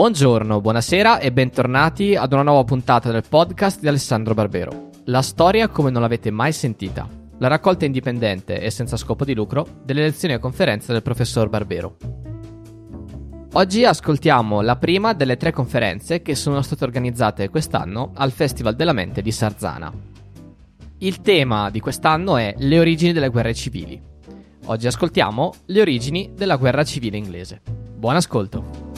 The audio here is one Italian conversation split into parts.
Buongiorno, buonasera e bentornati ad una nuova puntata del podcast di Alessandro Barbero. La storia come non l'avete mai sentita. La raccolta indipendente e senza scopo di lucro delle lezioni e conferenze del professor Barbero. Oggi ascoltiamo la prima delle tre conferenze che sono state organizzate quest'anno al Festival della Mente di Sarzana. Il tema di quest'anno è le origini delle guerre civili. Oggi ascoltiamo le origini della guerra civile inglese. Buon ascolto!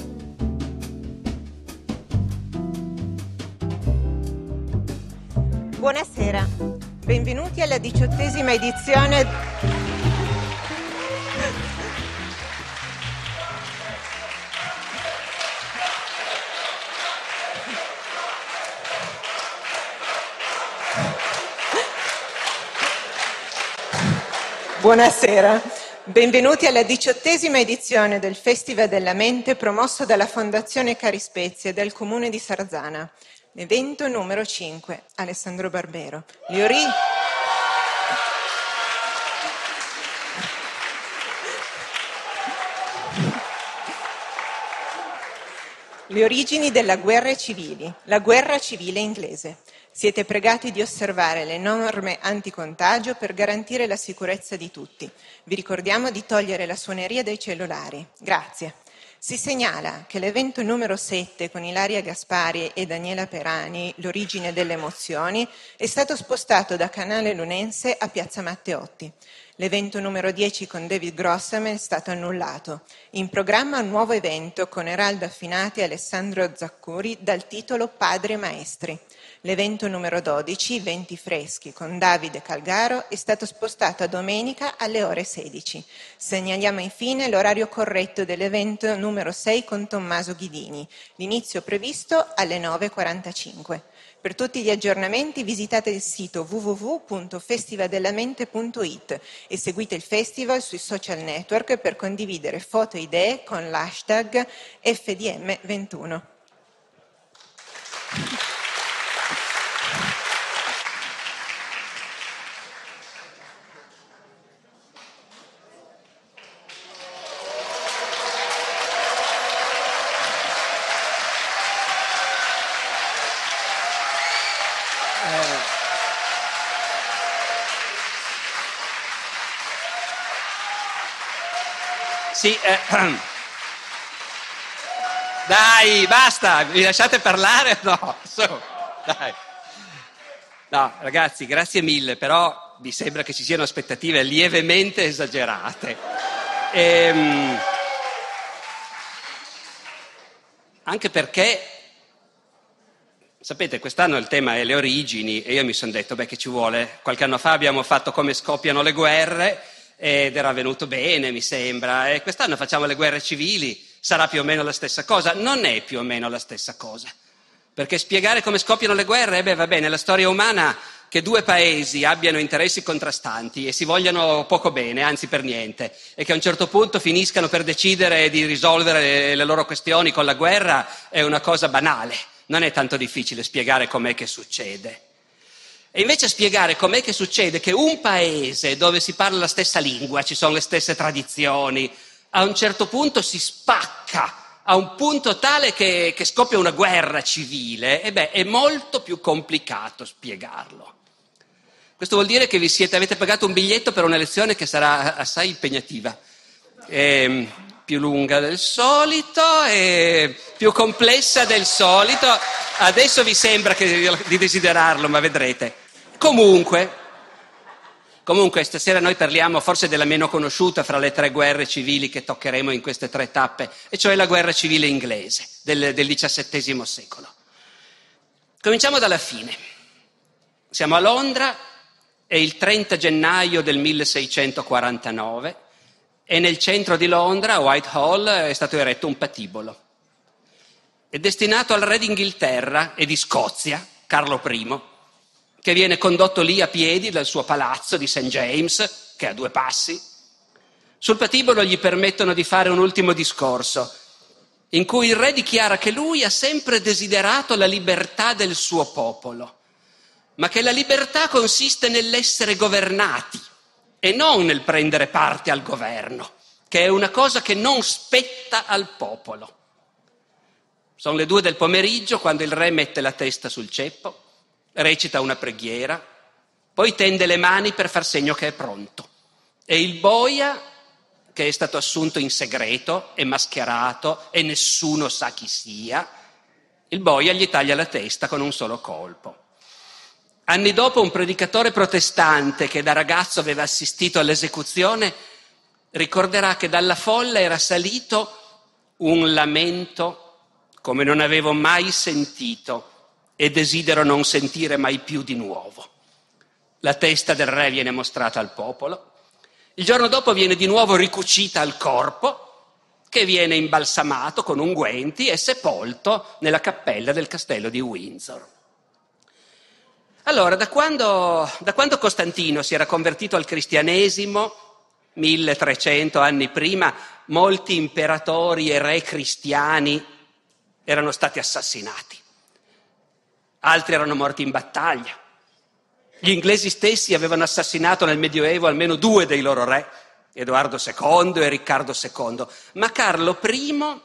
Buonasera, benvenuti alla diciottesima edizione. Buonasera, benvenuti alla diciottesima edizione del Festival della Mente promosso dalla Fondazione Carispezia e dal Comune di Sarzana. Evento numero 5, Alessandro Barbero. Le, Le origini della guerra civili, la guerra civile inglese. Siete pregati di osservare le norme anticontagio per garantire la sicurezza di tutti. Vi ricordiamo di togliere la suoneria dai cellulari. Grazie. Si segnala che l'evento numero 7 con Ilaria Gaspari e Daniela Perani, L'origine delle emozioni, è stato spostato da Canale Lunense a Piazza Matteotti. L'evento numero 10 con David Grossam è stato annullato. In programma un nuovo evento con Eraldo Affinati e Alessandro Zaccuri dal titolo Padre Maestri. L'evento numero 12, Venti Freschi, con Davide Calgaro, è stato spostato a domenica alle ore 16. Segnaliamo infine l'orario corretto dell'evento numero 6 con Tommaso Ghidini, l'inizio previsto alle 9.45. Per tutti gli aggiornamenti visitate il sito www.festivaldelamente.it e seguite il festival sui social network per condividere foto e idee con l'hashtag FDM21. Sì, eh, dai, basta, mi lasciate parlare? No, su, dai. No, ragazzi, grazie mille, però mi sembra che ci siano aspettative lievemente esagerate. Ehm, anche perché, sapete, quest'anno il tema è le origini e io mi sono detto, beh, che ci vuole? Qualche anno fa abbiamo fatto come scoppiano le guerre ed era venuto bene, mi sembra, e quest'anno facciamo le guerre civili, sarà più o meno la stessa cosa. Non è più o meno la stessa cosa, perché spiegare come scoppiano le guerre, eh beh, va bene, la storia umana che due paesi abbiano interessi contrastanti e si vogliano poco bene, anzi per niente, e che a un certo punto finiscano per decidere di risolvere le, le loro questioni con la guerra, è una cosa banale. Non è tanto difficile spiegare com'è che succede. E invece spiegare com'è che succede che un paese dove si parla la stessa lingua, ci sono le stesse tradizioni, a un certo punto si spacca a un punto tale che, che scoppia una guerra civile, e beh, è molto più complicato spiegarlo. Questo vuol dire che vi siete, avete pagato un biglietto per una lezione che sarà assai impegnativa, e, più lunga del solito più complessa del solito. Adesso vi sembra di desiderarlo, ma vedrete. Comunque, comunque, stasera noi parliamo forse della meno conosciuta fra le tre guerre civili che toccheremo in queste tre tappe, e cioè la guerra civile inglese del, del XVII secolo. Cominciamo dalla fine. Siamo a Londra, è il 30 gennaio del 1649 e nel centro di Londra, a Whitehall, è stato eretto un patibolo. È destinato al re d'Inghilterra e di Scozia, Carlo I, che viene condotto lì a piedi dal suo palazzo di St. James, che è a due passi. Sul patibolo gli permettono di fare un ultimo discorso, in cui il re dichiara che lui ha sempre desiderato la libertà del suo popolo, ma che la libertà consiste nell'essere governati e non nel prendere parte al governo, che è una cosa che non spetta al popolo. Sono le due del pomeriggio quando il re mette la testa sul ceppo, recita una preghiera, poi tende le mani per far segno che è pronto. E il boia, che è stato assunto in segreto, è mascherato e nessuno sa chi sia, il boia gli taglia la testa con un solo colpo. Anni dopo un predicatore protestante che da ragazzo aveva assistito all'esecuzione ricorderà che dalla folla era salito un lamento come non avevo mai sentito e desidero non sentire mai più di nuovo. La testa del re viene mostrata al popolo, il giorno dopo viene di nuovo ricucita al corpo, che viene imbalsamato con unguenti e sepolto nella cappella del castello di Windsor. Allora, da quando, da quando Costantino si era convertito al cristianesimo, 1300 anni prima, molti imperatori e re cristiani erano stati assassinati, altri erano morti in battaglia. Gli inglesi stessi avevano assassinato nel Medioevo almeno due dei loro re, Edoardo II e Riccardo II, ma Carlo I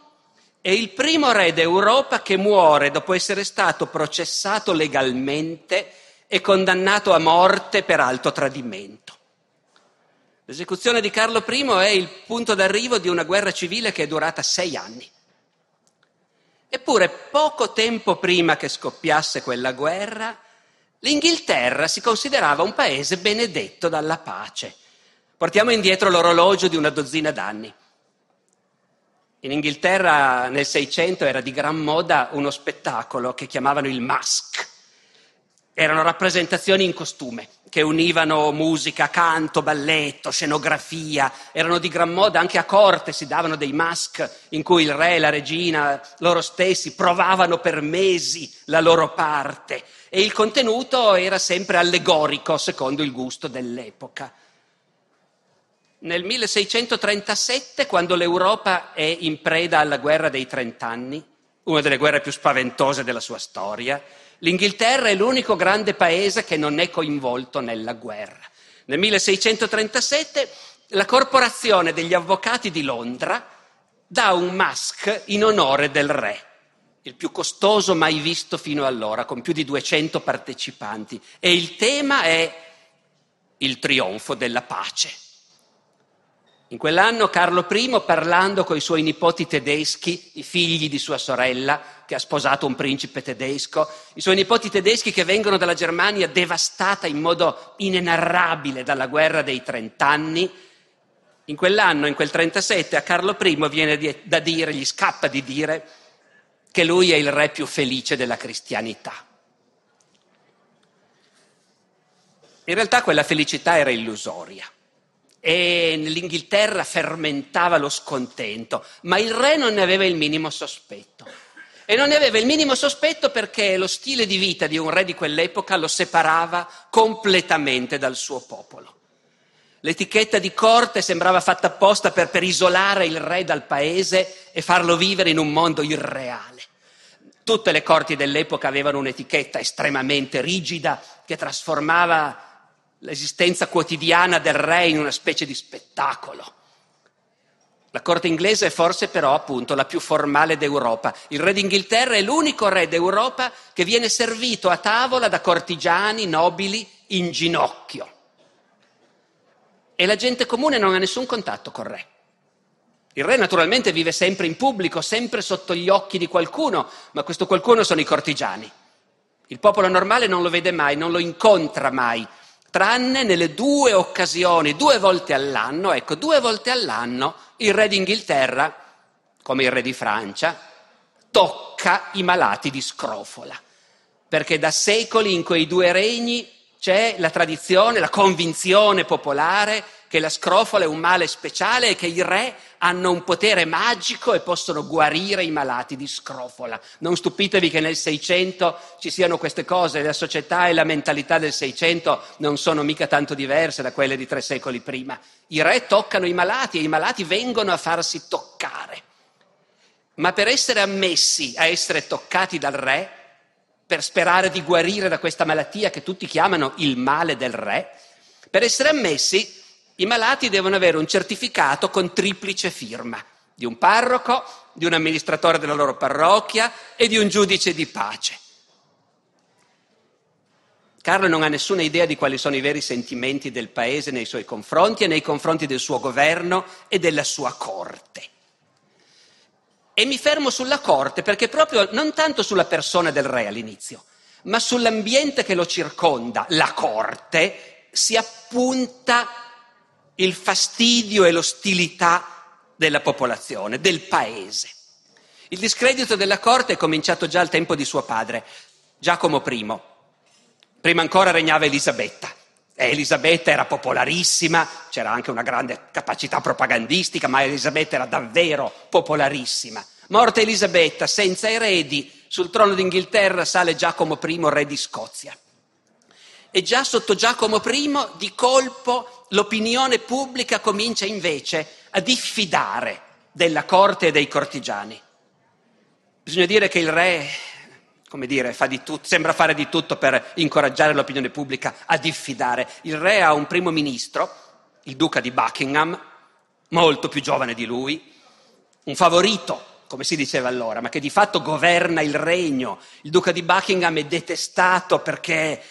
è il primo re d'Europa che muore dopo essere stato processato legalmente e condannato a morte per alto tradimento. L'esecuzione di Carlo I è il punto d'arrivo di una guerra civile che è durata sei anni. Eppure poco tempo prima che scoppiasse quella guerra, l'Inghilterra si considerava un paese benedetto dalla pace. Portiamo indietro l'orologio di una dozzina d'anni. In Inghilterra nel Seicento era di gran moda uno spettacolo che chiamavano il mask. Erano rappresentazioni in costume che univano musica, canto, balletto, scenografia, erano di gran moda anche a corte, si davano dei mask in cui il re la regina loro stessi provavano per mesi la loro parte e il contenuto era sempre allegorico secondo il gusto dell'epoca. Nel 1637, quando l'Europa è in preda alla guerra dei trent'anni, una delle guerre più spaventose della sua storia, L'Inghilterra è l'unico grande paese che non è coinvolto nella guerra. Nel 1637 la Corporazione degli Avvocati di Londra dà un mask in onore del re, il più costoso mai visto fino allora, con più di 200 partecipanti. E il tema è il trionfo della pace. In quell'anno Carlo I, parlando con i suoi nipoti tedeschi, i figli di sua sorella, che ha sposato un principe tedesco, i suoi nipoti tedeschi che vengono dalla Germania devastata in modo inenarrabile dalla guerra dei trent'anni, in quell'anno, in quel 37, a Carlo I viene da dire, gli scappa di dire che lui è il re più felice della cristianità. In realtà quella felicità era illusoria e l'Inghilterra fermentava lo scontento, ma il re non ne aveva il minimo sospetto. E non ne aveva il minimo sospetto perché lo stile di vita di un re di quell'epoca lo separava completamente dal suo popolo. L'etichetta di corte sembrava fatta apposta per, per isolare il re dal paese e farlo vivere in un mondo irreale. Tutte le corti dell'epoca avevano un'etichetta estremamente rigida che trasformava l'esistenza quotidiana del re in una specie di spettacolo. La corte inglese è forse però appunto la più formale d'Europa. Il re d'Inghilterra è l'unico re d'Europa che viene servito a tavola da cortigiani nobili in ginocchio. E la gente comune non ha nessun contatto col re. Il re naturalmente vive sempre in pubblico, sempre sotto gli occhi di qualcuno, ma questo qualcuno sono i cortigiani. Il popolo normale non lo vede mai, non lo incontra mai, tranne nelle due occasioni, due volte all'anno, ecco, due volte all'anno il re d'Inghilterra, come il re di Francia, tocca i malati di scrofola, perché da secoli in quei due regni c'è la tradizione, la convinzione popolare che la scrofola è un male speciale e che i re hanno un potere magico e possono guarire i malati di scrofola. Non stupitevi che nel Seicento ci siano queste cose, la società e la mentalità del Seicento non sono mica tanto diverse da quelle di tre secoli prima. I re toccano i malati e i malati vengono a farsi toccare. Ma per essere ammessi a essere toccati dal re, per sperare di guarire da questa malattia che tutti chiamano il male del re, per essere ammessi i malati devono avere un certificato con triplice firma. di un parroco, di un amministratore della loro parrocchia e di un giudice di pace. Carlo non ha nessuna idea di quali sono i veri sentimenti del paese nei suoi confronti e nei confronti del suo governo e della sua corte. E mi fermo sulla corte perché proprio non tanto sulla persona del re all'inizio, ma sull'ambiente che lo circonda, la corte, si appunta il fastidio e l'ostilità della popolazione, del paese. Il discredito della corte è cominciato già al tempo di suo padre, Giacomo I. Prima ancora regnava Elisabetta. E Elisabetta era popolarissima, c'era anche una grande capacità propagandistica, ma Elisabetta era davvero popolarissima. Morta Elisabetta, senza eredi, sul trono d'Inghilterra sale Giacomo I, re di Scozia. E già sotto Giacomo I, di colpo, l'opinione pubblica comincia invece a diffidare della corte e dei cortigiani. Bisogna dire che il re, come dire, fa tutto, sembra fare di tutto per incoraggiare l'opinione pubblica a diffidare. Il re ha un primo ministro, il duca di Buckingham, molto più giovane di lui, un favorito come si diceva allora, ma che di fatto governa il regno. Il duca di Buckingham è detestato perché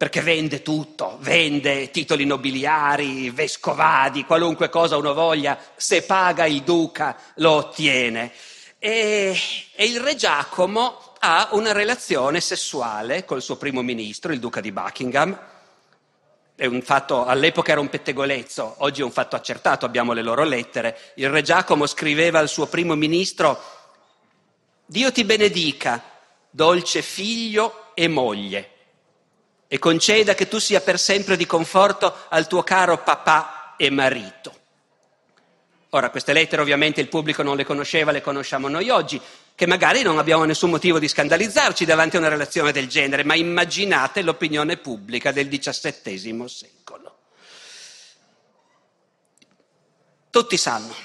perché vende tutto, vende titoli nobiliari, vescovadi, qualunque cosa uno voglia, se paga il duca lo ottiene. E, e il re Giacomo ha una relazione sessuale col suo primo ministro, il duca di Buckingham. È un fatto, all'epoca era un pettegolezzo, oggi è un fatto accertato, abbiamo le loro lettere. Il re Giacomo scriveva al suo primo ministro, Dio ti benedica, dolce figlio e moglie e conceda che tu sia per sempre di conforto al tuo caro papà e marito. Ora, queste lettere ovviamente il pubblico non le conosceva, le conosciamo noi oggi, che magari non abbiamo nessun motivo di scandalizzarci davanti a una relazione del genere, ma immaginate l'opinione pubblica del XVII secolo. Tutti sanno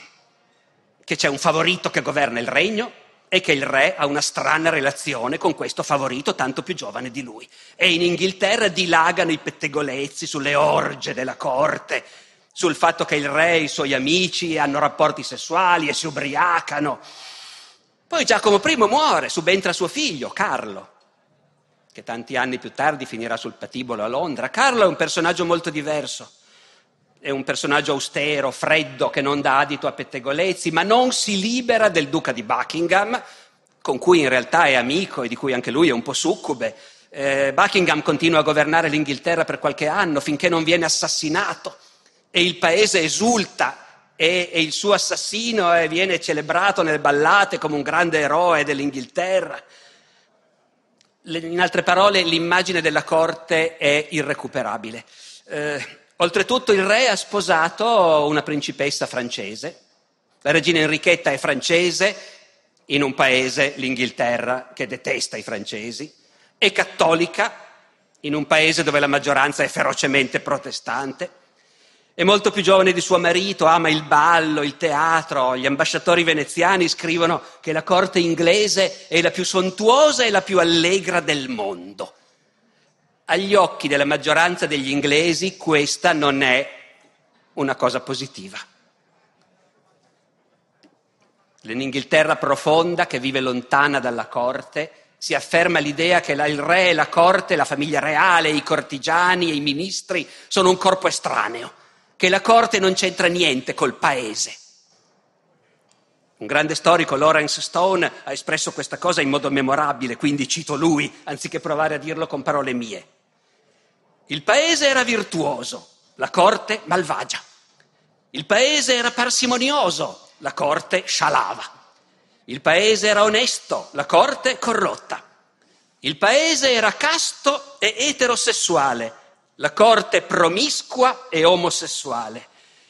che c'è un favorito che governa il regno, è che il re ha una strana relazione con questo favorito tanto più giovane di lui. E in Inghilterra dilagano i pettegolezzi sulle orge della corte, sul fatto che il re e i suoi amici hanno rapporti sessuali e si ubriacano. Poi Giacomo I muore, subentra suo figlio, Carlo, che tanti anni più tardi finirà sul patibolo a Londra. Carlo è un personaggio molto diverso è un personaggio austero, freddo, che non dà adito a pettegolezzi, ma non si libera del duca di Buckingham, con cui in realtà è amico e di cui anche lui è un po' succube. Eh, Buckingham continua a governare l'Inghilterra per qualche anno finché non viene assassinato e il paese esulta e, e il suo assassino eh, viene celebrato nelle ballate come un grande eroe dell'Inghilterra. In altre parole, l'immagine della corte è irrecuperabile. Eh, Oltretutto il re ha sposato una principessa francese. La regina Enrichetta è francese in un paese, l'Inghilterra, che detesta i francesi, è cattolica in un paese dove la maggioranza è ferocemente protestante, è molto più giovane di suo marito, ama il ballo, il teatro, gli ambasciatori veneziani scrivono che la corte inglese è la più sontuosa e la più allegra del mondo agli occhi della maggioranza degli inglesi questa non è una cosa positiva. Nell'Inghilterra profonda, che vive lontana dalla corte, si afferma l'idea che il re, la corte, la famiglia reale, i cortigiani e i ministri sono un corpo estraneo, che la corte non c'entra niente col paese. Un grande storico, Lawrence Stone, ha espresso questa cosa in modo memorabile, quindi cito lui, anziché provare a dirlo con parole mie. Il paese era virtuoso, la corte malvagia. Il paese era parsimonioso, la corte scialava. Il paese era onesto, la corte corrotta. Il paese era casto e eterosessuale, la corte promiscua e omosessuale.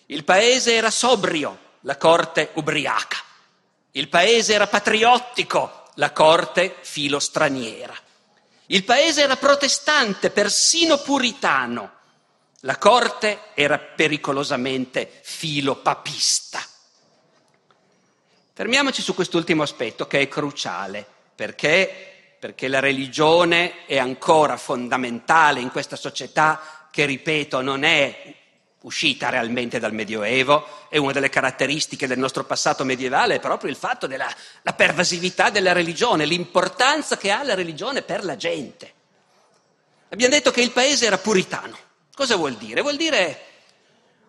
Il paese era sobrio, la corte ubriaca. Il paese era patriottico, la corte filostraniera. Il paese era protestante, persino puritano. La corte era pericolosamente filopapista. Fermiamoci su quest'ultimo aspetto che è cruciale, perché, perché la religione è ancora fondamentale in questa società che, ripeto, non è uscita realmente dal Medioevo e una delle caratteristiche del nostro passato medievale è proprio il fatto della pervasività della religione, l'importanza che ha la religione per la gente. Abbiamo detto che il paese era puritano. Cosa vuol dire? Vuol dire,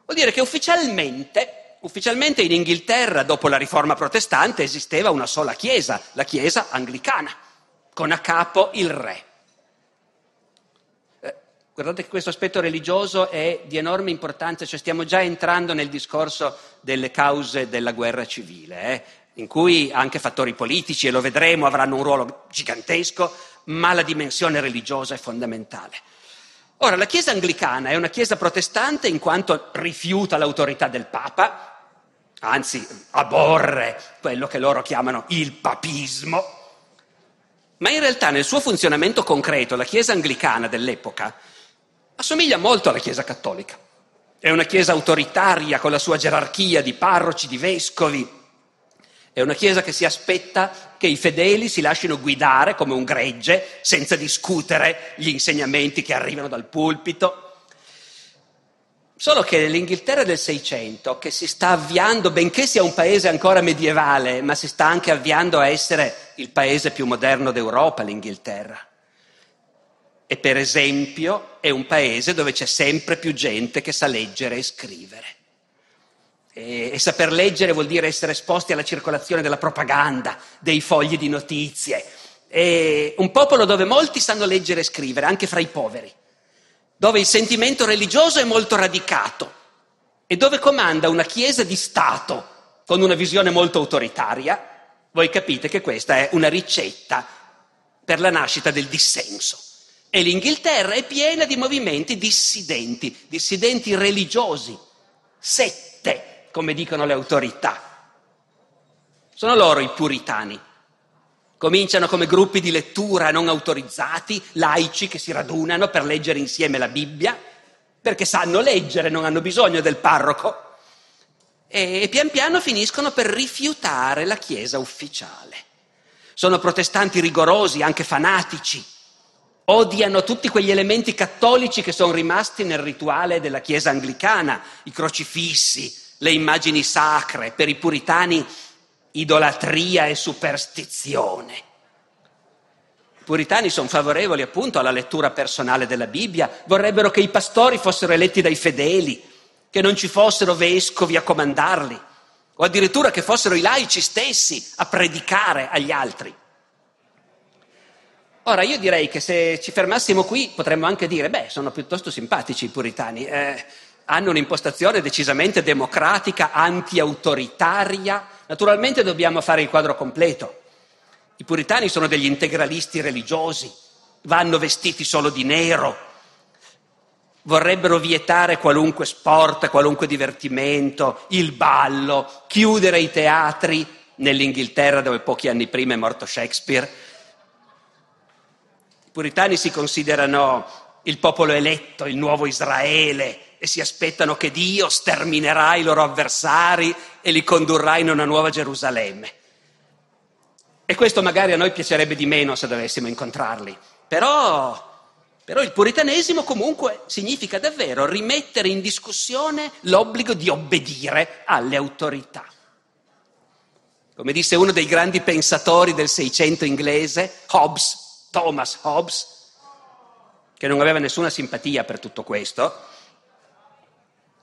vuol dire che ufficialmente, ufficialmente in Inghilterra, dopo la riforma protestante, esisteva una sola chiesa, la chiesa anglicana, con a capo il re. Guardate che questo aspetto religioso è di enorme importanza, cioè stiamo già entrando nel discorso delle cause della guerra civile, eh, in cui anche fattori politici, e lo vedremo, avranno un ruolo gigantesco, ma la dimensione religiosa è fondamentale. Ora, la Chiesa anglicana è una Chiesa protestante in quanto rifiuta l'autorità del Papa, anzi aborre quello che loro chiamano il papismo, ma in realtà nel suo funzionamento concreto la Chiesa anglicana dell'epoca assomiglia molto alla Chiesa cattolica. È una Chiesa autoritaria con la sua gerarchia di parroci, di vescovi. È una Chiesa che si aspetta che i fedeli si lasciano guidare come un gregge senza discutere gli insegnamenti che arrivano dal pulpito. Solo che nell'Inghilterra del Seicento, che si sta avviando, benché sia un paese ancora medievale, ma si sta anche avviando a essere il paese più moderno d'Europa, l'Inghilterra. E per esempio è un paese dove c'è sempre più gente che sa leggere e scrivere. E, e saper leggere vuol dire essere esposti alla circolazione della propaganda, dei fogli di notizie. È un popolo dove molti sanno leggere e scrivere, anche fra i poveri, dove il sentimento religioso è molto radicato e dove comanda una chiesa di Stato con una visione molto autoritaria, voi capite che questa è una ricetta per la nascita del dissenso. E l'Inghilterra è piena di movimenti dissidenti, dissidenti religiosi, sette, come dicono le autorità. Sono loro i puritani. Cominciano come gruppi di lettura non autorizzati, laici che si radunano per leggere insieme la Bibbia, perché sanno leggere, non hanno bisogno del parroco, e pian piano finiscono per rifiutare la Chiesa ufficiale. Sono protestanti rigorosi, anche fanatici, odiano tutti quegli elementi cattolici che sono rimasti nel rituale della Chiesa anglicana, i crocifissi, le immagini sacre, per i puritani idolatria e superstizione. I puritani sono favorevoli appunto alla lettura personale della Bibbia, vorrebbero che i pastori fossero eletti dai fedeli, che non ci fossero vescovi a comandarli, o addirittura che fossero i laici stessi a predicare agli altri. Ora io direi che se ci fermassimo qui potremmo anche dire, beh, sono piuttosto simpatici i puritani, eh, hanno un'impostazione decisamente democratica, anti-autoritaria. Naturalmente dobbiamo fare il quadro completo. I puritani sono degli integralisti religiosi, vanno vestiti solo di nero, vorrebbero vietare qualunque sport, qualunque divertimento, il ballo, chiudere i teatri nell'Inghilterra dove pochi anni prima è morto Shakespeare puritani si considerano il popolo eletto, il nuovo Israele e si aspettano che Dio sterminerà i loro avversari e li condurrà in una nuova Gerusalemme. E questo magari a noi piacerebbe di meno se dovessimo incontrarli, però, però il puritanesimo comunque significa davvero rimettere in discussione l'obbligo di obbedire alle autorità. Come disse uno dei grandi pensatori del Seicento inglese, Hobbes, Thomas Hobbes, che non aveva nessuna simpatia per tutto questo,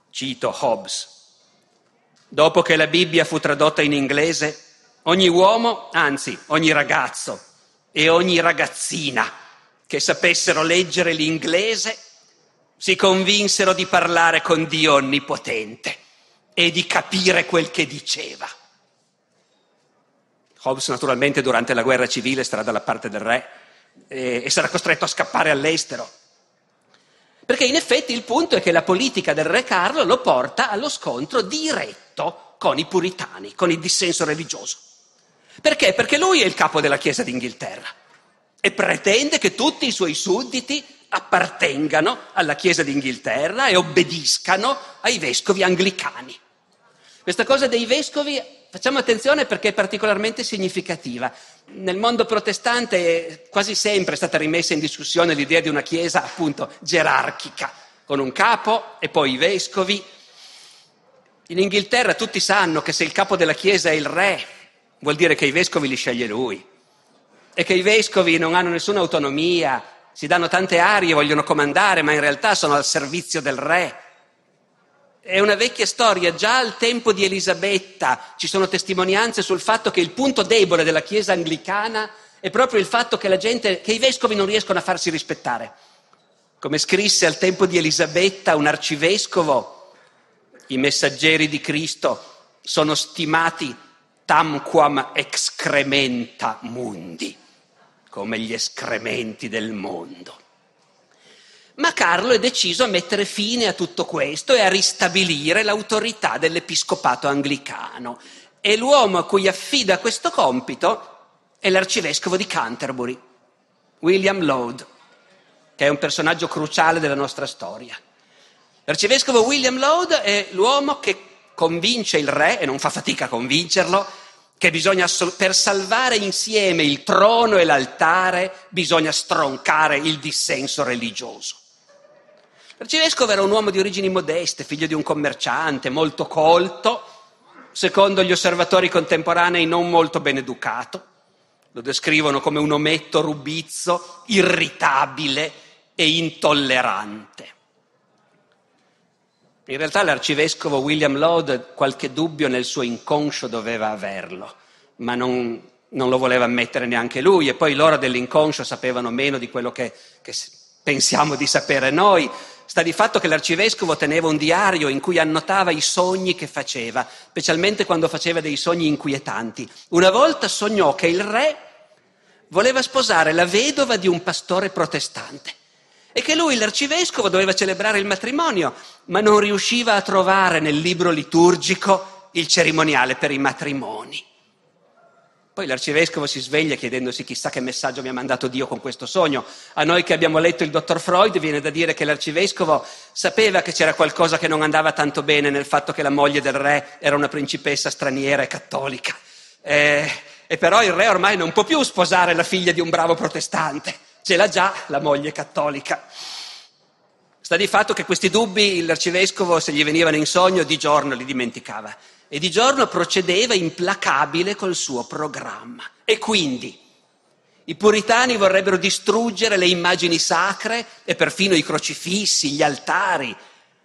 cito Hobbes, dopo che la Bibbia fu tradotta in inglese, ogni uomo, anzi ogni ragazzo e ogni ragazzina che sapessero leggere l'inglese si convinsero di parlare con Dio Onnipotente e di capire quel che diceva. Hobbes naturalmente durante la guerra civile starà dalla parte del re e, sarà costretto a scappare all'estero. Perché in effetti il punto è che la politica del re Carlo lo porta allo scontro diretto con i puritani, con il dissenso religioso. Perché? Perché lui è il capo della Chiesa d'Inghilterra e pretende che tutti i suoi sudditi appartengano alla Chiesa d'Inghilterra e obbediscano ai vescovi anglicani. Questa cosa dei vescovi Facciamo attenzione perché è particolarmente significativa. Nel mondo protestante quasi sempre è stata rimessa in discussione l'idea di una chiesa appunto gerarchica, con un capo e poi i vescovi. In Inghilterra tutti sanno che se il capo della Chiesa è il re, vuol dire che i vescovi li sceglie lui e che i vescovi non hanno nessuna autonomia, si danno tante arie, vogliono comandare, ma in realtà sono al servizio del re. È una vecchia storia, già al tempo di Elisabetta ci sono testimonianze sul fatto che il punto debole della Chiesa anglicana è proprio il fatto che, gente, che i vescovi non riescono a farsi rispettare. Come scrisse al tempo di Elisabetta un arcivescovo, i messaggeri di Cristo sono stimati tamquam excrementa mundi, come gli escrementi del mondo. Ma Carlo è deciso a mettere fine a tutto questo e a ristabilire l'autorità dell'episcopato anglicano. E l'uomo a cui affida questo compito è l'arcivescovo di Canterbury, William Laud, che è un personaggio cruciale della nostra storia. L'arcivescovo William Laud è l'uomo che convince il re, e non fa fatica a convincerlo, che bisogna, per salvare insieme il trono e l'altare, bisogna stroncare il dissenso religioso. L'arcivescovo era un uomo di origini modeste, figlio di un commerciante, molto colto, secondo gli osservatori contemporanei non molto ben educato. Lo descrivono come un ometto rubizzo, irritabile e intollerante. In realtà l'arcivescovo William Laud qualche dubbio nel suo inconscio doveva averlo, ma non, non lo voleva ammettere neanche lui e poi loro dell'inconscio sapevano meno di quello che, che pensiamo di sapere noi. Sta di fatto che l'arcivescovo teneva un diario in cui annotava i sogni che faceva, specialmente quando faceva dei sogni inquietanti. Una volta sognò che il re voleva sposare la vedova di un pastore protestante e che lui, l'arcivescovo, doveva celebrare il matrimonio, ma non riusciva a trovare nel libro liturgico il cerimoniale per i matrimoni. Poi l'arcivescovo si sveglia chiedendosi chissà che messaggio mi ha mandato Dio con questo sogno. A noi che abbiamo letto il dottor Freud viene da dire che l'arcivescovo sapeva che c'era qualcosa che non andava tanto bene nel fatto che la moglie del re era una principessa straniera e cattolica. Eh, e però il re ormai non può più sposare la figlia di un bravo protestante, ce l'ha già la moglie cattolica. Sta di fatto che questi dubbi l'arcivescovo, se gli venivano in sogno, di giorno li dimenticava e di giorno procedeva implacabile col suo programma. E quindi i puritani vorrebbero distruggere le immagini sacre e perfino i crocifissi, gli altari.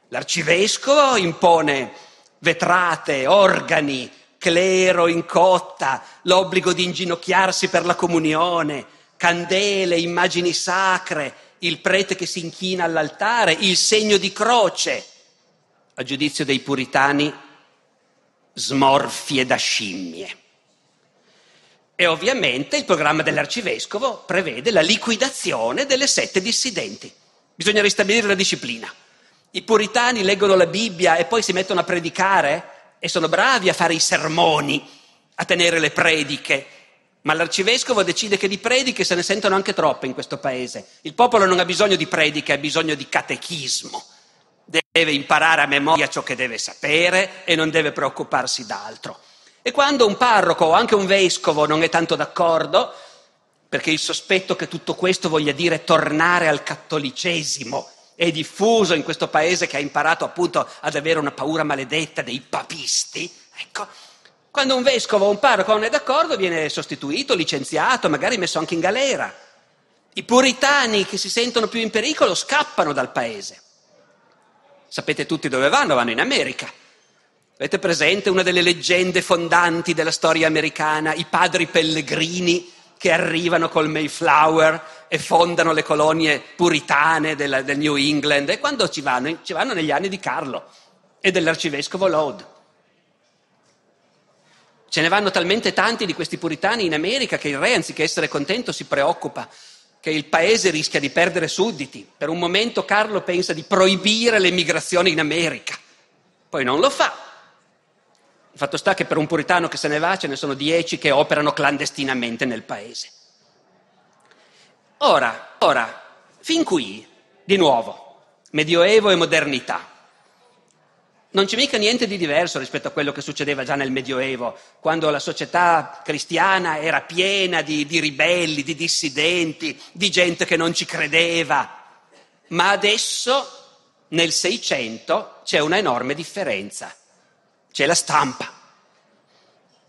L'arcivescovo impone vetrate, organi, clero in cotta, l'obbligo di inginocchiarsi per la comunione, candele, immagini sacre, il prete che si inchina all'altare, il segno di croce. A giudizio dei puritani smorfie da scimmie. E ovviamente il programma dell'arcivescovo prevede la liquidazione delle sette dissidenti. Bisogna ristabilire la disciplina. I puritani leggono la Bibbia e poi si mettono a predicare e sono bravi a fare i sermoni, a tenere le prediche, ma l'arcivescovo decide che di prediche se ne sentono anche troppe in questo paese. Il popolo non ha bisogno di prediche, ha bisogno di catechismo deve imparare a memoria ciò che deve sapere e non deve preoccuparsi d'altro. E quando un parroco o anche un vescovo non è tanto d'accordo, perché il sospetto che tutto questo voglia dire tornare al cattolicesimo è diffuso in questo paese che ha imparato appunto ad avere una paura maledetta dei papisti, ecco, quando un vescovo o un parroco non è d'accordo viene sostituito, licenziato, magari messo anche in galera. I puritani che si sentono più in pericolo scappano dal paese. Sapete tutti dove vanno? Vanno in America. Avete presente una delle leggende fondanti della storia americana, i padri pellegrini che arrivano col Mayflower e fondano le colonie puritane del, del New England? E quando ci vanno? Ci vanno negli anni di Carlo e dell'arcivescovo Laud. Ce ne vanno talmente tanti di questi puritani in America che il re, anziché essere contento, si preoccupa che il paese rischia di perdere sudditi. Per un momento Carlo pensa di proibire l'emigrazione in America, poi non lo fa. Il fatto sta che per un puritano che se ne va ce ne sono dieci che operano clandestinamente nel paese. Ora, ora, fin qui, di nuovo, Medioevo e modernità. Non c'è mica niente di diverso rispetto a quello che succedeva già nel Medioevo, quando la società cristiana era piena di, di, ribelli, di dissidenti, di gente che non ci credeva. Ma adesso Nel 600 c'è una enorme differenza, c'è la stampa.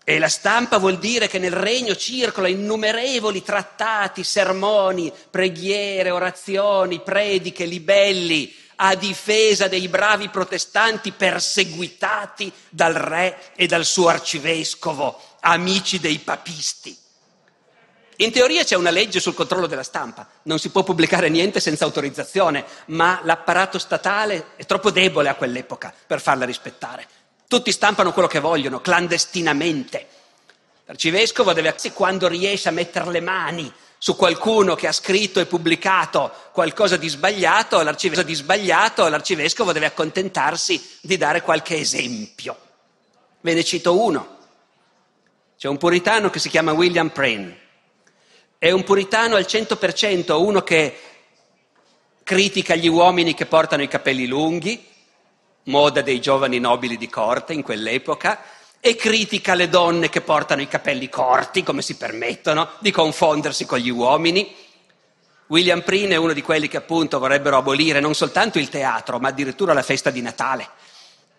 E la stampa vuol dire che nel regno circola innumerevoli trattati, sermoni, preghiere, orazioni, prediche, libelli a difesa dei bravi protestanti perseguitati dal re e dal suo arcivescovo, amici dei papisti. In teoria c'è una legge sul controllo della stampa, non si può pubblicare niente senza autorizzazione, ma l'apparato statale è troppo debole a quell'epoca per farla rispettare. Tutti stampano quello che vogliono, clandestinamente. L'arcivescovo deve, quando riesce a mettere le mani su qualcuno che ha scritto e pubblicato qualcosa di sbagliato, l'arcivescovo, di sbagliato, l'arcivescovo deve accontentarsi di dare qualche esempio. Ve ne cito uno. C'è un puritano che si chiama William Prane è un puritano al 100%, uno che critica gli uomini che portano i capelli lunghi, moda dei giovani nobili di corte in quell'epoca, e critica le donne che portano i capelli corti, come si permettono di confondersi con gli uomini. William Prine è uno di quelli che appunto vorrebbero abolire non soltanto il teatro, ma addirittura la festa di Natale.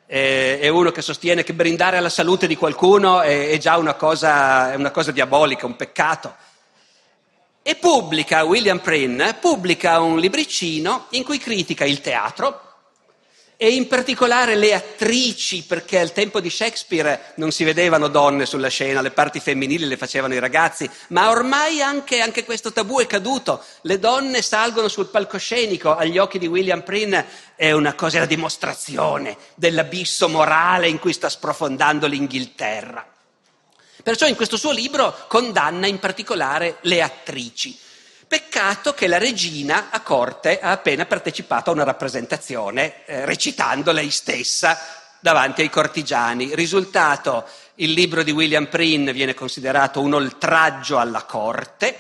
È uno che sostiene che brindare alla salute di qualcuno è già una cosa, è una cosa diabolica, un peccato. E pubblica, William Prynne, pubblica un libricino in cui critica il teatro e in particolare le attrici, perché al tempo di Shakespeare non si vedevano donne sulla scena, le parti femminili le facevano i ragazzi, ma ormai anche, anche questo tabù è caduto, le donne salgono sul palcoscenico, agli occhi di William Prynne è una cosa, è la dimostrazione dell'abisso morale in cui sta sprofondando l'Inghilterra. Perciò in questo suo libro condanna in particolare le attrici. Peccato che la regina a corte ha appena partecipato a una rappresentazione eh, recitando lei stessa davanti ai cortigiani. Risultato, il libro di William Prynne viene considerato un oltraggio alla corte,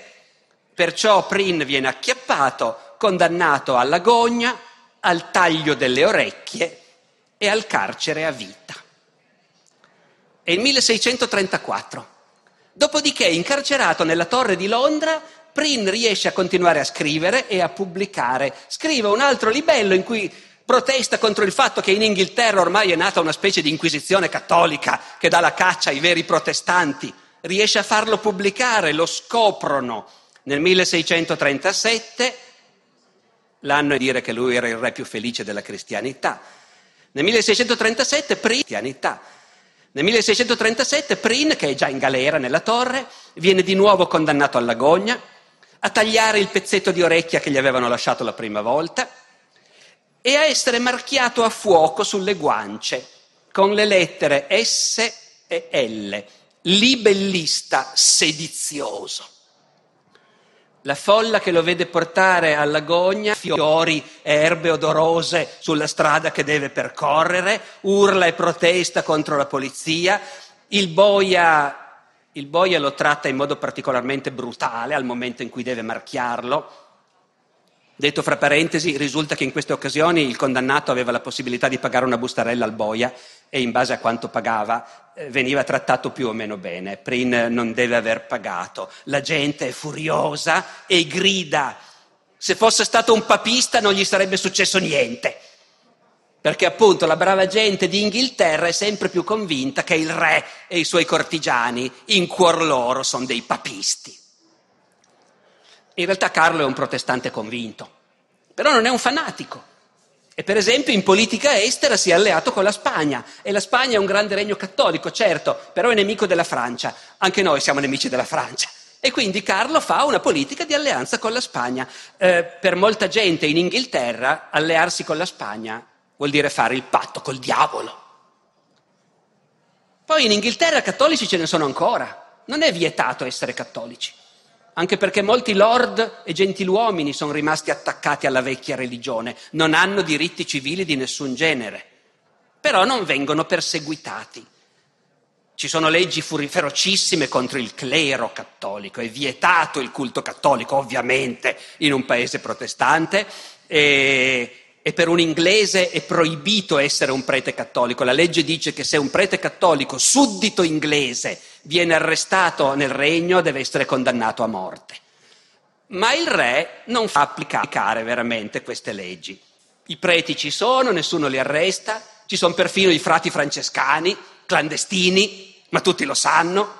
perciò Prynne viene acchiappato, condannato alla gogna, al taglio delle orecchie e al carcere a vita. È il 1634. Dopodiché, incarcerato nella torre di Londra, Prin riesce a continuare a scrivere e a pubblicare. Scrive un altro libello in cui protesta contro il fatto che in Inghilterra ormai è nata una specie di inquisizione cattolica che dà la caccia ai veri protestanti. Riesce a farlo pubblicare, lo scoprono nel 1637, l'anno è dire che lui era il re più felice della cristianità. Nel 1637, Prin. Nel 1637 Prin, che è già in galera nella torre, viene di nuovo condannato alla gogna, a tagliare il pezzetto di orecchia che gli avevano lasciato la prima volta e a essere marchiato a fuoco sulle guance con le lettere S e L, libellista sedizioso. La folla che lo vede portare alla gogna fiori e erbe odorose sulla strada che deve percorrere, urla e protesta contro la polizia, il boia, il boia lo tratta in modo particolarmente brutale al momento in cui deve marchiarlo. Detto fra parentesi, risulta che in queste occasioni il condannato aveva la possibilità di pagare una bustarella al boia e in base a quanto pagava eh, veniva trattato più o meno bene. Prin non deve aver pagato. La gente è furiosa e grida. Se fosse stato un papista non gli sarebbe successo niente. Perché appunto la brava gente di Inghilterra è sempre più convinta che il re e i suoi cortigiani in cuor loro sono dei papisti. In realtà Carlo è un protestante convinto, però non è un fanatico. E per esempio in politica estera si è alleato con la Spagna e la Spagna è un grande regno cattolico, certo, però è nemico della Francia. Anche noi siamo nemici della Francia. E quindi Carlo fa una politica di alleanza con la Spagna. Eh, per molta gente in Inghilterra allearsi con la Spagna vuol dire fare il patto col diavolo. Poi in Inghilterra cattolici ce ne sono ancora, non è vietato essere cattolici. Anche perché molti lord e gentiluomini sono rimasti attaccati alla vecchia religione, non hanno diritti civili di nessun genere, però non vengono perseguitati. Ci sono leggi ferocissime contro il clero cattolico, è vietato il culto cattolico, ovviamente, in un paese protestante, e, e per un inglese è proibito essere un prete cattolico. La legge dice che se un prete cattolico, suddito inglese, viene arrestato nel regno deve essere condannato a morte. Ma il re non fa applicare veramente queste leggi. I preti ci sono, nessuno li arresta, ci sono perfino i frati francescani, clandestini, ma tutti lo sanno.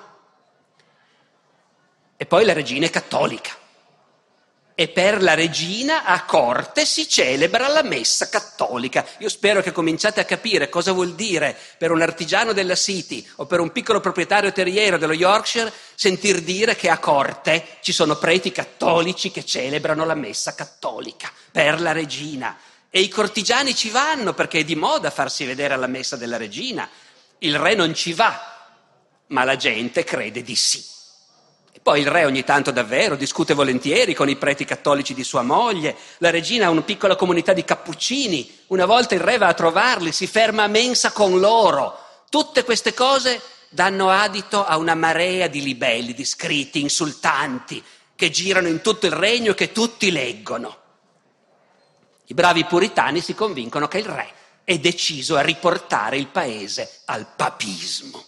E poi la regina è cattolica e per la regina a corte si celebra la messa cattolica. Io spero che cominciate a capire cosa vuol dire per un artigiano della City o per un piccolo proprietario terriero dello Yorkshire sentir dire che a corte ci sono preti cattolici che celebrano la messa cattolica per la regina. E i cortigiani ci vanno perché è di moda farsi vedere alla messa della regina. Il re non ci va, ma la gente crede di sì. Poi il re ogni tanto davvero discute volentieri con i preti cattolici di sua moglie, la regina ha una piccola comunità di cappuccini, una volta il re va a trovarli, si ferma a mensa con loro. Tutte queste cose danno adito a una marea di libelli, di scritti insultanti che girano in tutto il regno e che tutti leggono. I bravi puritani si convincono che il re è deciso a riportare il paese al papismo.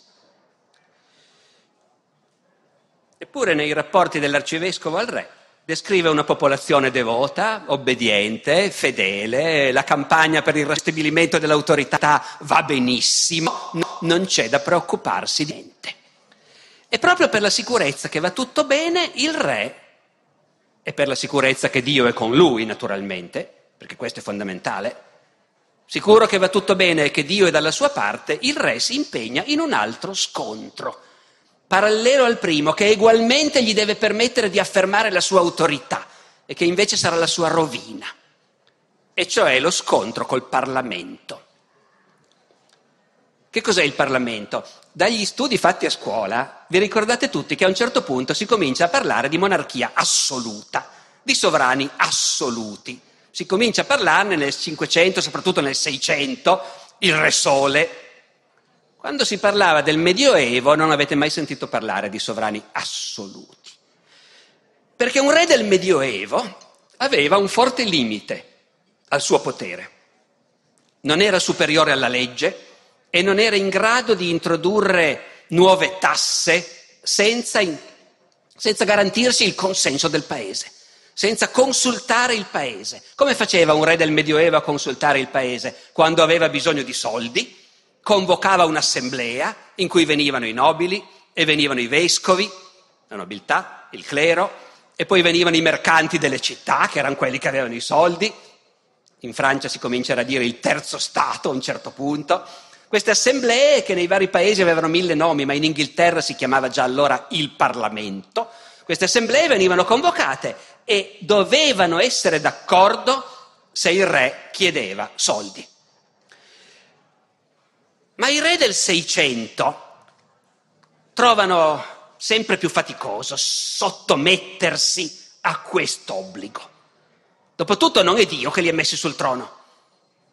Eppure nei rapporti dell'arcivescovo al re descrive una popolazione devota, obbediente, fedele, la campagna per il restabilimento dell'autorità va benissimo, no, non c'è da preoccuparsi di niente. E proprio per la sicurezza che va tutto bene, il re, e per la sicurezza che Dio è con lui naturalmente, perché questo è fondamentale, sicuro che va tutto bene e che Dio è dalla sua parte, il re si impegna in un altro scontro parallelo al primo, che ugualmente gli deve permettere di affermare la sua autorità e che invece sarà la sua rovina, e cioè lo scontro col Parlamento. Che cos'è il Parlamento? Dagli studi fatti a scuola vi ricordate tutti che a un certo punto si comincia a parlare di monarchia assoluta, di sovrani assoluti. Si comincia a parlarne nel 500, soprattutto nel 600, il Re Sole, quando si parlava del Medioevo non avete mai sentito parlare di sovrani assoluti. Perché un re del Medioevo aveva un forte limite al suo potere. Non era superiore alla legge e non era in grado di introdurre nuove tasse senza, senza garantirsi il consenso del paese, senza consultare il paese. Come faceva un re del Medioevo a consultare il paese? Quando aveva bisogno di soldi, convocava un'assemblea in cui venivano i nobili e venivano i vescovi, la nobiltà, il clero, e poi venivano i mercanti delle città, che erano quelli che avevano i soldi. In Francia si comincerà a dire il terzo Stato a un certo punto. Queste assemblee, che nei vari paesi avevano mille nomi, ma in Inghilterra si chiamava già allora il Parlamento, queste assemblee venivano convocate e dovevano essere d'accordo se il re chiedeva soldi. Ma i re del Seicento trovano sempre più faticoso sottomettersi a quest'obbligo. Dopotutto non è Dio che li ha messi sul trono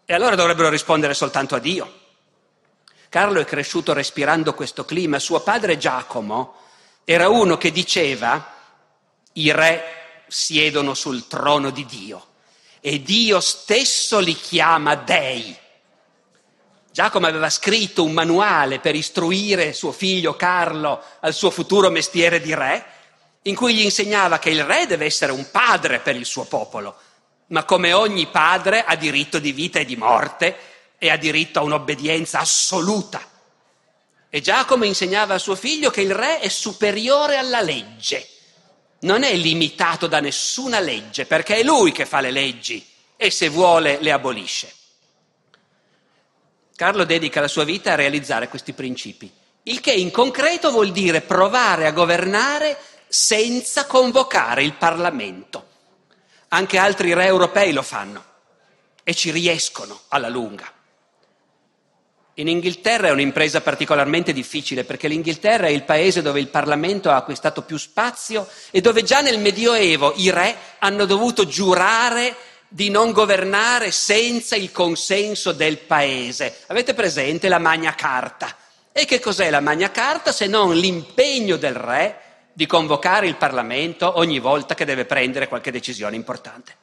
e allora dovrebbero rispondere soltanto a Dio. Carlo è cresciuto respirando questo clima. Suo padre Giacomo era uno che diceva i re siedono sul trono di Dio e Dio stesso li chiama dei. Giacomo aveva scritto un manuale per istruire suo figlio Carlo al suo futuro mestiere di re, in cui gli insegnava che il re deve essere un padre per il suo popolo, ma come ogni padre ha diritto di vita e di morte e ha diritto a un'obbedienza assoluta. E Giacomo insegnava a suo figlio che il re è superiore alla legge, non è limitato da nessuna legge, perché è lui che fa le leggi e se vuole le abolisce. Carlo dedica la sua vita a realizzare questi principi, il che in concreto vuol dire provare a governare senza convocare il Parlamento. Anche altri re europei lo fanno e ci riescono alla lunga. In Inghilterra è un'impresa particolarmente difficile perché l'Inghilterra è il paese dove il Parlamento ha acquistato più spazio e dove già nel Medioevo i re hanno dovuto giurare di non governare senza il consenso del paese. Avete presente la Magna Carta? E che cos'è la Magna Carta se non l'impegno del re di convocare il Parlamento ogni volta che deve prendere qualche decisione importante?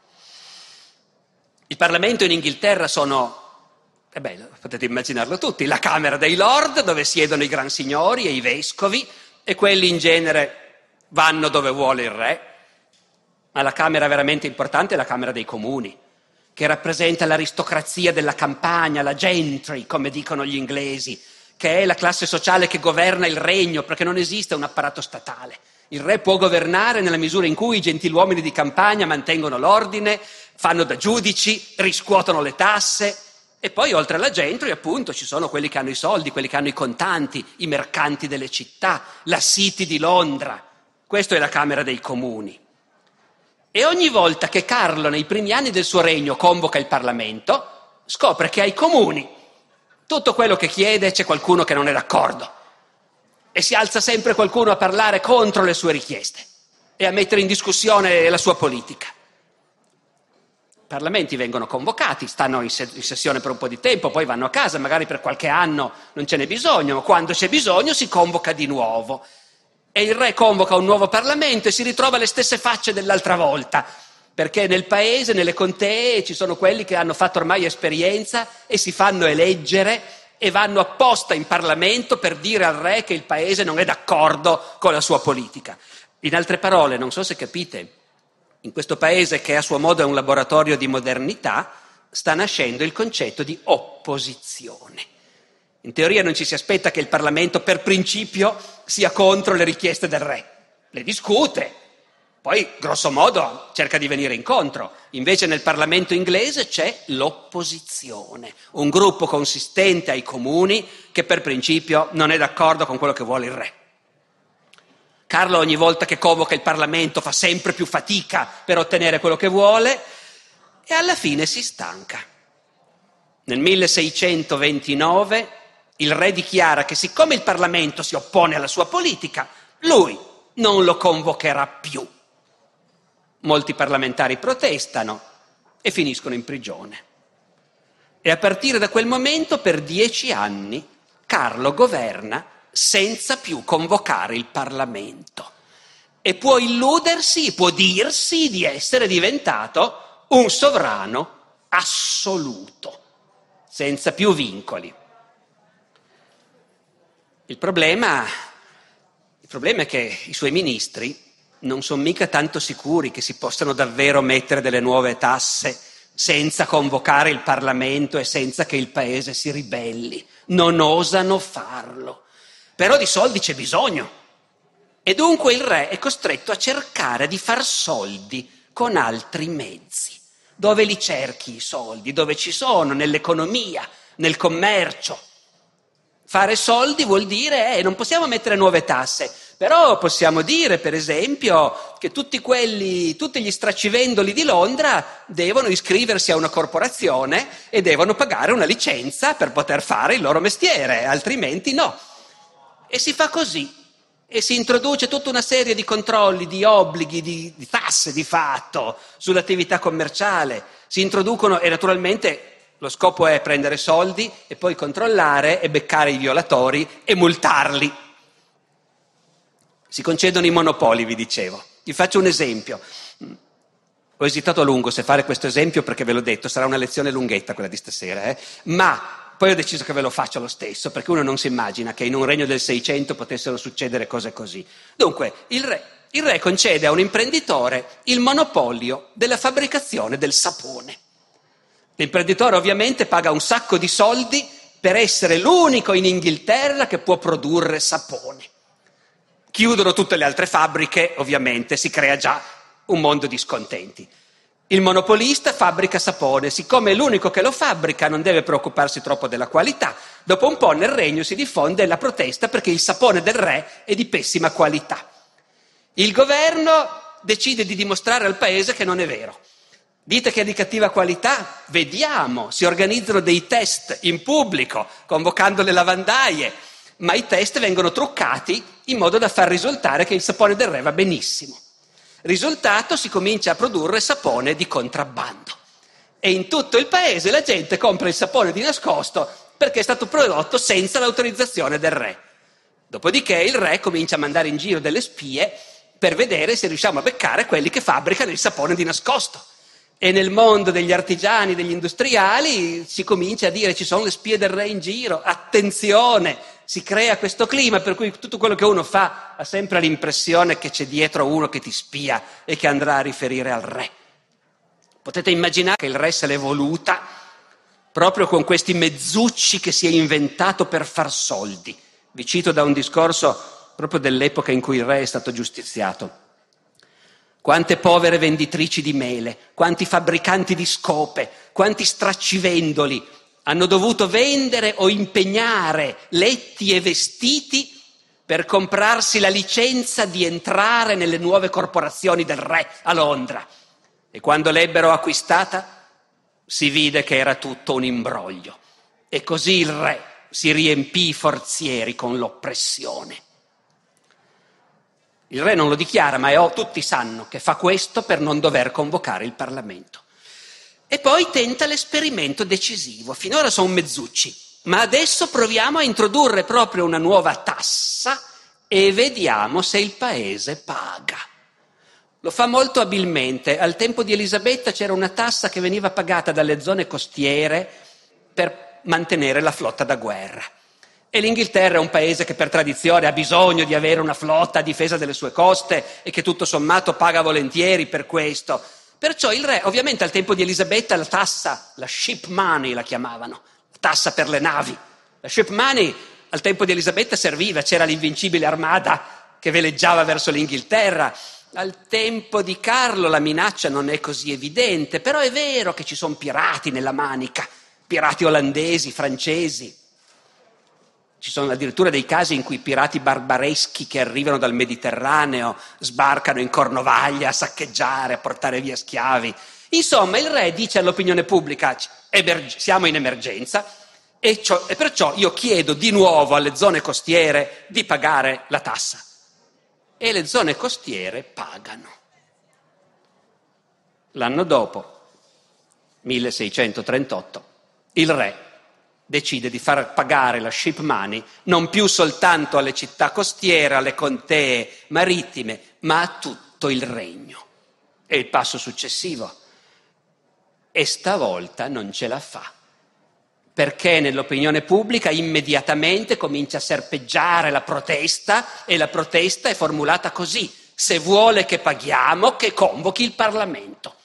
Il Parlamento in Inghilterra sono, eh beh, potete immaginarlo tutti, la Camera dei Lord dove siedono i gran signori e i vescovi e quelli in genere vanno dove vuole il re, ma la Camera veramente importante è la Camera dei Comuni, che rappresenta l'aristocrazia della campagna, la gentry, come dicono gli inglesi, che è la classe sociale che governa il regno, perché non esiste un apparato statale. Il re può governare nella misura in cui i gentiluomini di campagna mantengono l'ordine, fanno da giudici, riscuotono le tasse. E poi oltre alla gentry, appunto, ci sono quelli che hanno i soldi, quelli che hanno i contanti, i mercanti delle città, la City di Londra. Questa è la Camera dei Comuni. E ogni volta che Carlo nei primi anni del suo regno convoca il Parlamento, scopre che ai comuni tutto quello che chiede c'è qualcuno che non è d'accordo e si alza sempre qualcuno a parlare contro le sue richieste e a mettere in discussione la sua politica. I parlamenti vengono convocati, stanno in, sessione per un po' di tempo, poi vanno a casa, magari per qualche anno non ce n'è bisogno, ma quando c'è bisogno si convoca di nuovo e il re convoca un nuovo Parlamento e si ritrova le stesse facce dell'altra volta, perché nel paese, nelle contee, ci sono quelli che hanno fatto ormai esperienza e si fanno eleggere e vanno apposta in Parlamento per dire al re che il paese non è d'accordo con la sua politica. In altre parole, non so se capite, in questo paese che a suo modo è un laboratorio di modernità, sta nascendo il concetto di opposizione. In teoria non ci si aspetta che il Parlamento per principio sia contro le richieste del re, le discute, poi grosso modo cerca di venire incontro. Invece nel Parlamento inglese c'è l'opposizione, un gruppo consistente ai comuni che per principio non è d'accordo con quello che vuole il re. Carlo ogni volta che convoca il Parlamento fa sempre più fatica per ottenere quello che vuole e alla fine si stanca. Nel 1629 il re dichiara che siccome il Parlamento si oppone alla sua politica, lui non lo convocherà più. Molti parlamentari protestano e finiscono in prigione. E a partire da quel momento, per dieci anni, Carlo governa senza più convocare il Parlamento. E può illudersi, può dirsi di essere diventato un sovrano assoluto, senza più vincoli. Il problema, il problema è che i suoi ministri non sono mica tanto sicuri che si possano davvero mettere delle nuove tasse senza convocare il Parlamento e senza che il Paese si ribelli. Non osano farlo. Però di soldi c'è bisogno. E dunque il re è costretto a cercare di far soldi con altri mezzi. Dove li cerchi i soldi? Dove ci sono? Nell'economia, nel commercio. Fare soldi vuol dire, eh, non possiamo mettere nuove tasse, però possiamo dire, per esempio, che tutti quelli, tutti gli stracivendoli di Londra devono iscriversi a una corporazione e devono pagare una licenza per poter fare il loro mestiere, altrimenti no. E si fa così. E si introduce tutta una serie di controlli, di obblighi, di, di tasse di fatto sull'attività commerciale. Si introducono e naturalmente lo scopo è prendere soldi e poi controllare e beccare i violatori e multarli. Si concedono i monopoli, vi dicevo. Vi faccio un esempio. Ho esitato a lungo se fare questo esempio perché ve l'ho detto, sarà una lezione lunghetta quella di stasera, eh? ma poi ho deciso che ve lo faccio lo stesso perché uno non si immagina che in un regno del Seicento potessero succedere cose così. Dunque, il re, il re concede a un imprenditore il monopolio della fabbricazione del sapone. L'imprenditore ovviamente paga un sacco di soldi per essere l'unico in Inghilterra che può produrre sapone. Chiudono tutte le altre fabbriche, ovviamente si crea già un mondo di scontenti. Il monopolista fabbrica sapone, siccome è l'unico che lo fabbrica non deve preoccuparsi troppo della qualità. Dopo un po' nel regno si diffonde la protesta perché il sapone del re è di pessima qualità. Il governo decide di dimostrare al paese che non è vero. Dite che è di cattiva qualità? Vediamo, si organizzano dei test in pubblico, convocando le lavandaie, ma i test vengono truccati in modo da far risultare che il sapone del re va benissimo. Risultato, si comincia a produrre sapone di contrabbando. E in tutto il paese la gente compra il sapone di nascosto perché è stato prodotto senza l'autorizzazione del re. Dopodiché il re comincia a mandare in giro delle spie per vedere se riusciamo a beccare quelli che fabbricano il sapone di nascosto. E nel mondo degli artigiani, degli industriali, si comincia a dire ci sono le spie del re in giro, attenzione, si crea questo clima per cui tutto quello che uno fa ha sempre l'impressione che c'è dietro uno che ti spia e che andrà a riferire al re. Potete immaginare che il re se l'è voluta proprio con questi mezzucci che si è inventato per far soldi. Vi cito da un discorso proprio dell'epoca in cui il re è stato giustiziato. Quante povere venditrici di mele, quanti fabbricanti di scope, quanti straccivendoli hanno dovuto vendere o impegnare letti e vestiti per comprarsi la licenza di entrare nelle nuove corporazioni del re a Londra. E quando l'ebbero acquistata si vide che era tutto un imbroglio. E così il re si riempì i forzieri con l'oppressione. Il re non lo dichiara, ma è, tutti sanno che fa questo per non dover convocare il Parlamento. E poi tenta l'esperimento decisivo. Finora sono mezzucci, ma adesso proviamo a introdurre proprio una nuova tassa e vediamo se il paese paga. Lo fa molto abilmente. Al tempo di Elisabetta c'era una tassa che veniva pagata dalle zone costiere per mantenere la flotta da guerra. E l'Inghilterra è un paese che per tradizione ha bisogno di avere una flotta a difesa delle sue coste e che tutto sommato paga volentieri per questo. Perciò il re, ovviamente al tempo di Elisabetta, la tassa, la ship money la chiamavano, la tassa per le navi. La ship money al tempo di Elisabetta serviva, c'era l'invincibile armada che veleggiava verso l'Inghilterra. Al tempo di Carlo la minaccia non è così evidente, però è vero che ci sono pirati nella manica, pirati olandesi, francesi. Ci sono addirittura dei casi in cui pirati barbareschi che arrivano dal Mediterraneo sbarcano in Cornovaglia a saccheggiare, a portare via schiavi. Insomma, il re dice all'opinione pubblica: siamo in emergenza e, ciò, e perciò io chiedo di nuovo alle zone costiere di pagare la tassa. E le zone costiere pagano. L'anno dopo, 1638, il re decide di far pagare la ship money non più soltanto alle città costiere, alle contee marittime, ma a tutto il regno. E il passo successivo. E stavolta non ce la fa, perché nell'opinione pubblica immediatamente comincia a serpeggiare la protesta e la protesta è formulata così, se vuole che paghiamo, che convochi il Parlamento.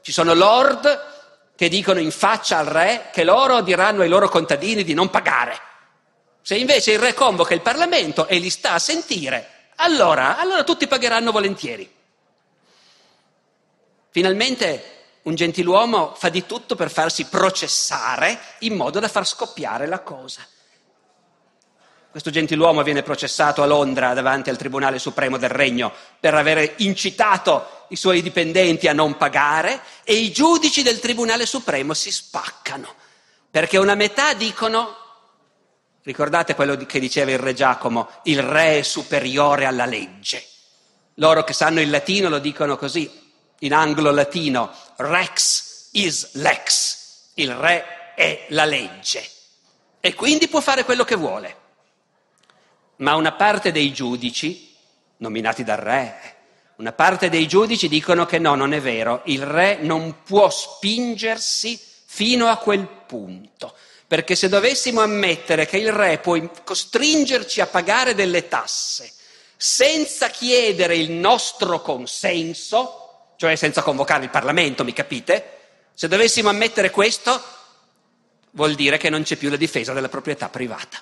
Ci sono lord che dicono in faccia al re che loro diranno ai loro contadini di non pagare. Se invece il re convoca il Parlamento e li sta a sentire, allora, allora tutti pagheranno volentieri. Finalmente un gentiluomo fa di tutto per farsi processare in modo da far scoppiare la cosa. Questo gentiluomo viene processato a Londra davanti al Tribunale Supremo del Regno per aver incitato i suoi dipendenti a non pagare e i giudici del Tribunale Supremo si spaccano, perché una metà dicono, ricordate quello che diceva il re Giacomo, il re è superiore alla legge. Loro che sanno il latino lo dicono così, in anglo-latino, rex is lex, il re è la legge e quindi può fare quello che vuole ma una parte dei giudici, nominati dal re, una parte dei giudici dicono che no, non è vero, il re non può spingersi fino a quel punto, perché se dovessimo ammettere che il re può costringerci a pagare delle tasse senza chiedere il nostro consenso, cioè senza convocare il Parlamento, mi capite? Se dovessimo ammettere questo, vuol dire che non c'è più la difesa della proprietà privata.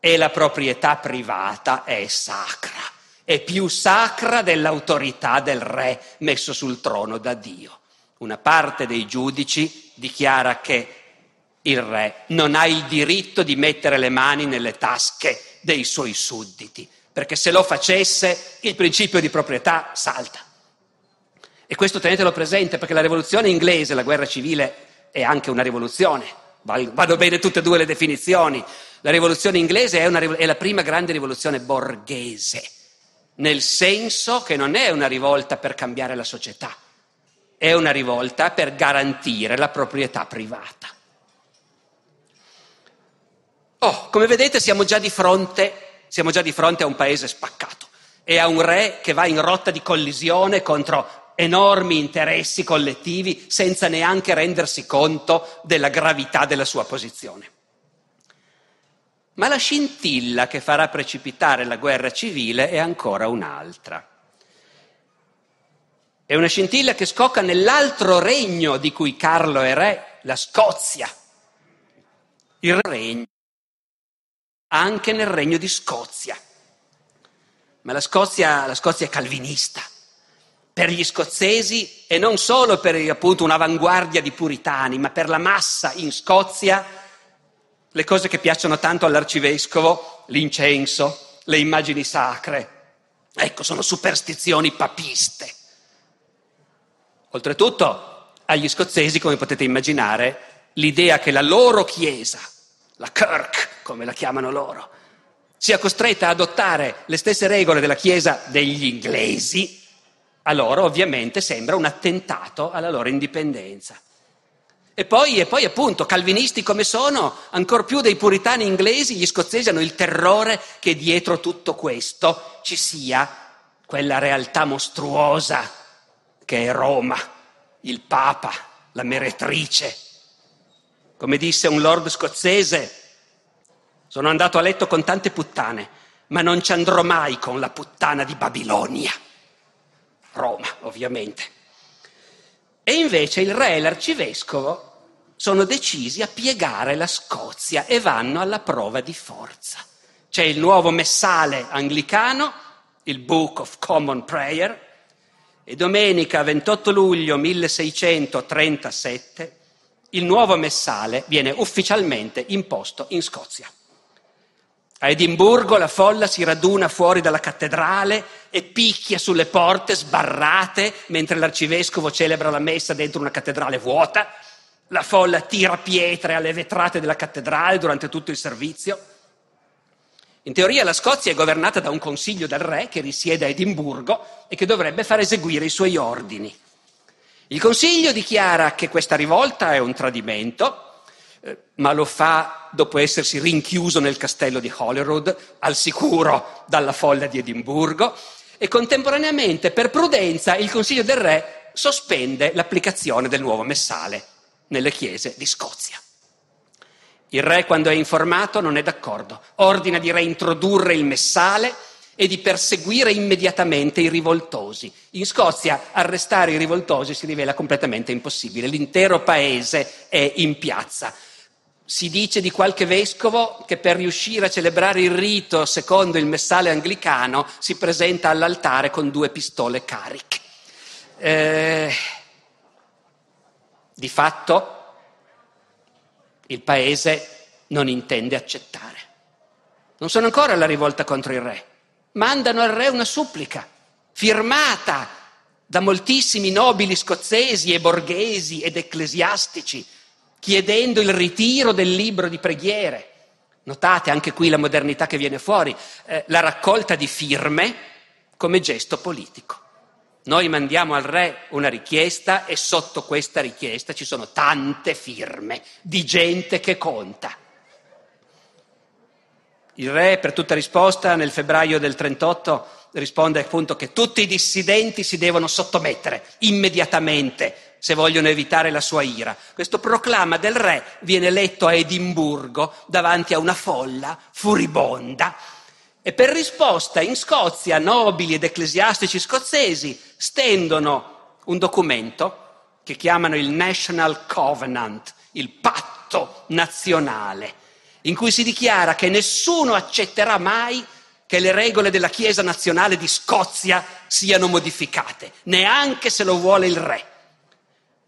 E la proprietà privata è sacra, è più sacra dell'autorità del re messo sul trono da Dio. Una parte dei giudici dichiara che il re non ha il diritto di mettere le mani nelle tasche dei suoi sudditi, perché se lo facesse il principio di proprietà salta. E questo tenetelo presente perché la rivoluzione inglese, la guerra civile, è anche una rivoluzione Vanno bene tutte e due le definizioni. La rivoluzione inglese è, una, è la prima grande rivoluzione borghese, nel senso che non è una rivolta per cambiare la società, è una rivolta per garantire la proprietà privata. Oh, come vedete siamo già di fronte, siamo già di fronte a un paese spaccato e a un re che va in rotta di collisione contro enormi interessi collettivi senza neanche rendersi conto della gravità della sua posizione. Ma la scintilla che farà precipitare la guerra civile è ancora un'altra. È una scintilla che scocca nell'altro regno di cui Carlo è re, la Scozia. Il regno, anche nel regno di Scozia. Ma la Scozia, la Scozia è calvinista. Per gli scozzesi e non solo per appunto un'avanguardia di puritani, ma per la massa in Scozia le cose che piacciono tanto all'arcivescovo, l'incenso, le immagini sacre, ecco, sono superstizioni papiste. Oltretutto, agli scozzesi, come potete immaginare, l'idea che la loro chiesa, la Kirk, come la chiamano loro, sia costretta ad adottare le stesse regole della chiesa degli inglesi, a loro ovviamente sembra un attentato alla loro indipendenza. E poi, e poi, appunto, calvinisti come sono, ancor più dei puritani inglesi, gli scozzesi hanno il terrore che dietro tutto questo ci sia quella realtà mostruosa che è Roma, il Papa, la meretrice. Come disse un lord scozzese, sono andato a letto con tante puttane, ma non ci andrò mai con la puttana di Babilonia. Roma, ovviamente. E invece il re e l'arcivescovo sono decisi a piegare la Scozia e vanno alla prova di forza. C'è il nuovo messale anglicano, il Book of Common Prayer, e domenica 28 luglio 1637 il nuovo messale viene ufficialmente imposto in Scozia. A Edimburgo la folla si raduna fuori dalla cattedrale e picchia sulle porte sbarrate mentre l'arcivescovo celebra la messa dentro una cattedrale vuota. La folla tira pietre alle vetrate della cattedrale durante tutto il servizio. In teoria la Scozia è governata da un consiglio del re che risiede a Edimburgo e che dovrebbe far eseguire i suoi ordini. Il consiglio dichiara che questa rivolta è un tradimento ma lo fa dopo essersi rinchiuso nel castello di Holyrood, al sicuro dalla folla di Edimburgo, e contemporaneamente, per prudenza, il Consiglio del Re sospende l'applicazione del nuovo messale nelle chiese di Scozia. Il re, quando è informato, non è d'accordo, ordina di reintrodurre il messale e di perseguire immediatamente i rivoltosi. In Scozia arrestare i rivoltosi si rivela completamente impossibile, l'intero paese è in piazza. Si dice di qualche vescovo che per riuscire a celebrare il rito secondo il messale anglicano si presenta all'altare con due pistole cariche. Eh, di fatto il paese non intende accettare. Non sono ancora alla rivolta contro il re. Mandano al re una supplica firmata da moltissimi nobili scozzesi e borghesi ed ecclesiastici chiedendo il ritiro del libro di preghiere. Notate anche qui la modernità che viene fuori, eh, la raccolta di firme come gesto politico. Noi mandiamo al re una richiesta e sotto questa richiesta ci sono tante firme di gente che conta. Il re, per tutta risposta, nel febbraio del 38 risponde appunto che tutti i dissidenti si devono sottomettere immediatamente se vogliono evitare la sua ira. Questo proclama del re viene letto a Edimburgo davanti a una folla furibonda. E per risposta in Scozia nobili ed ecclesiastici scozzesi stendono un documento che chiamano il National Covenant, il patto nazionale, in cui si dichiara che nessuno accetterà mai che le regole della Chiesa nazionale di Scozia siano modificate, neanche se lo vuole il re.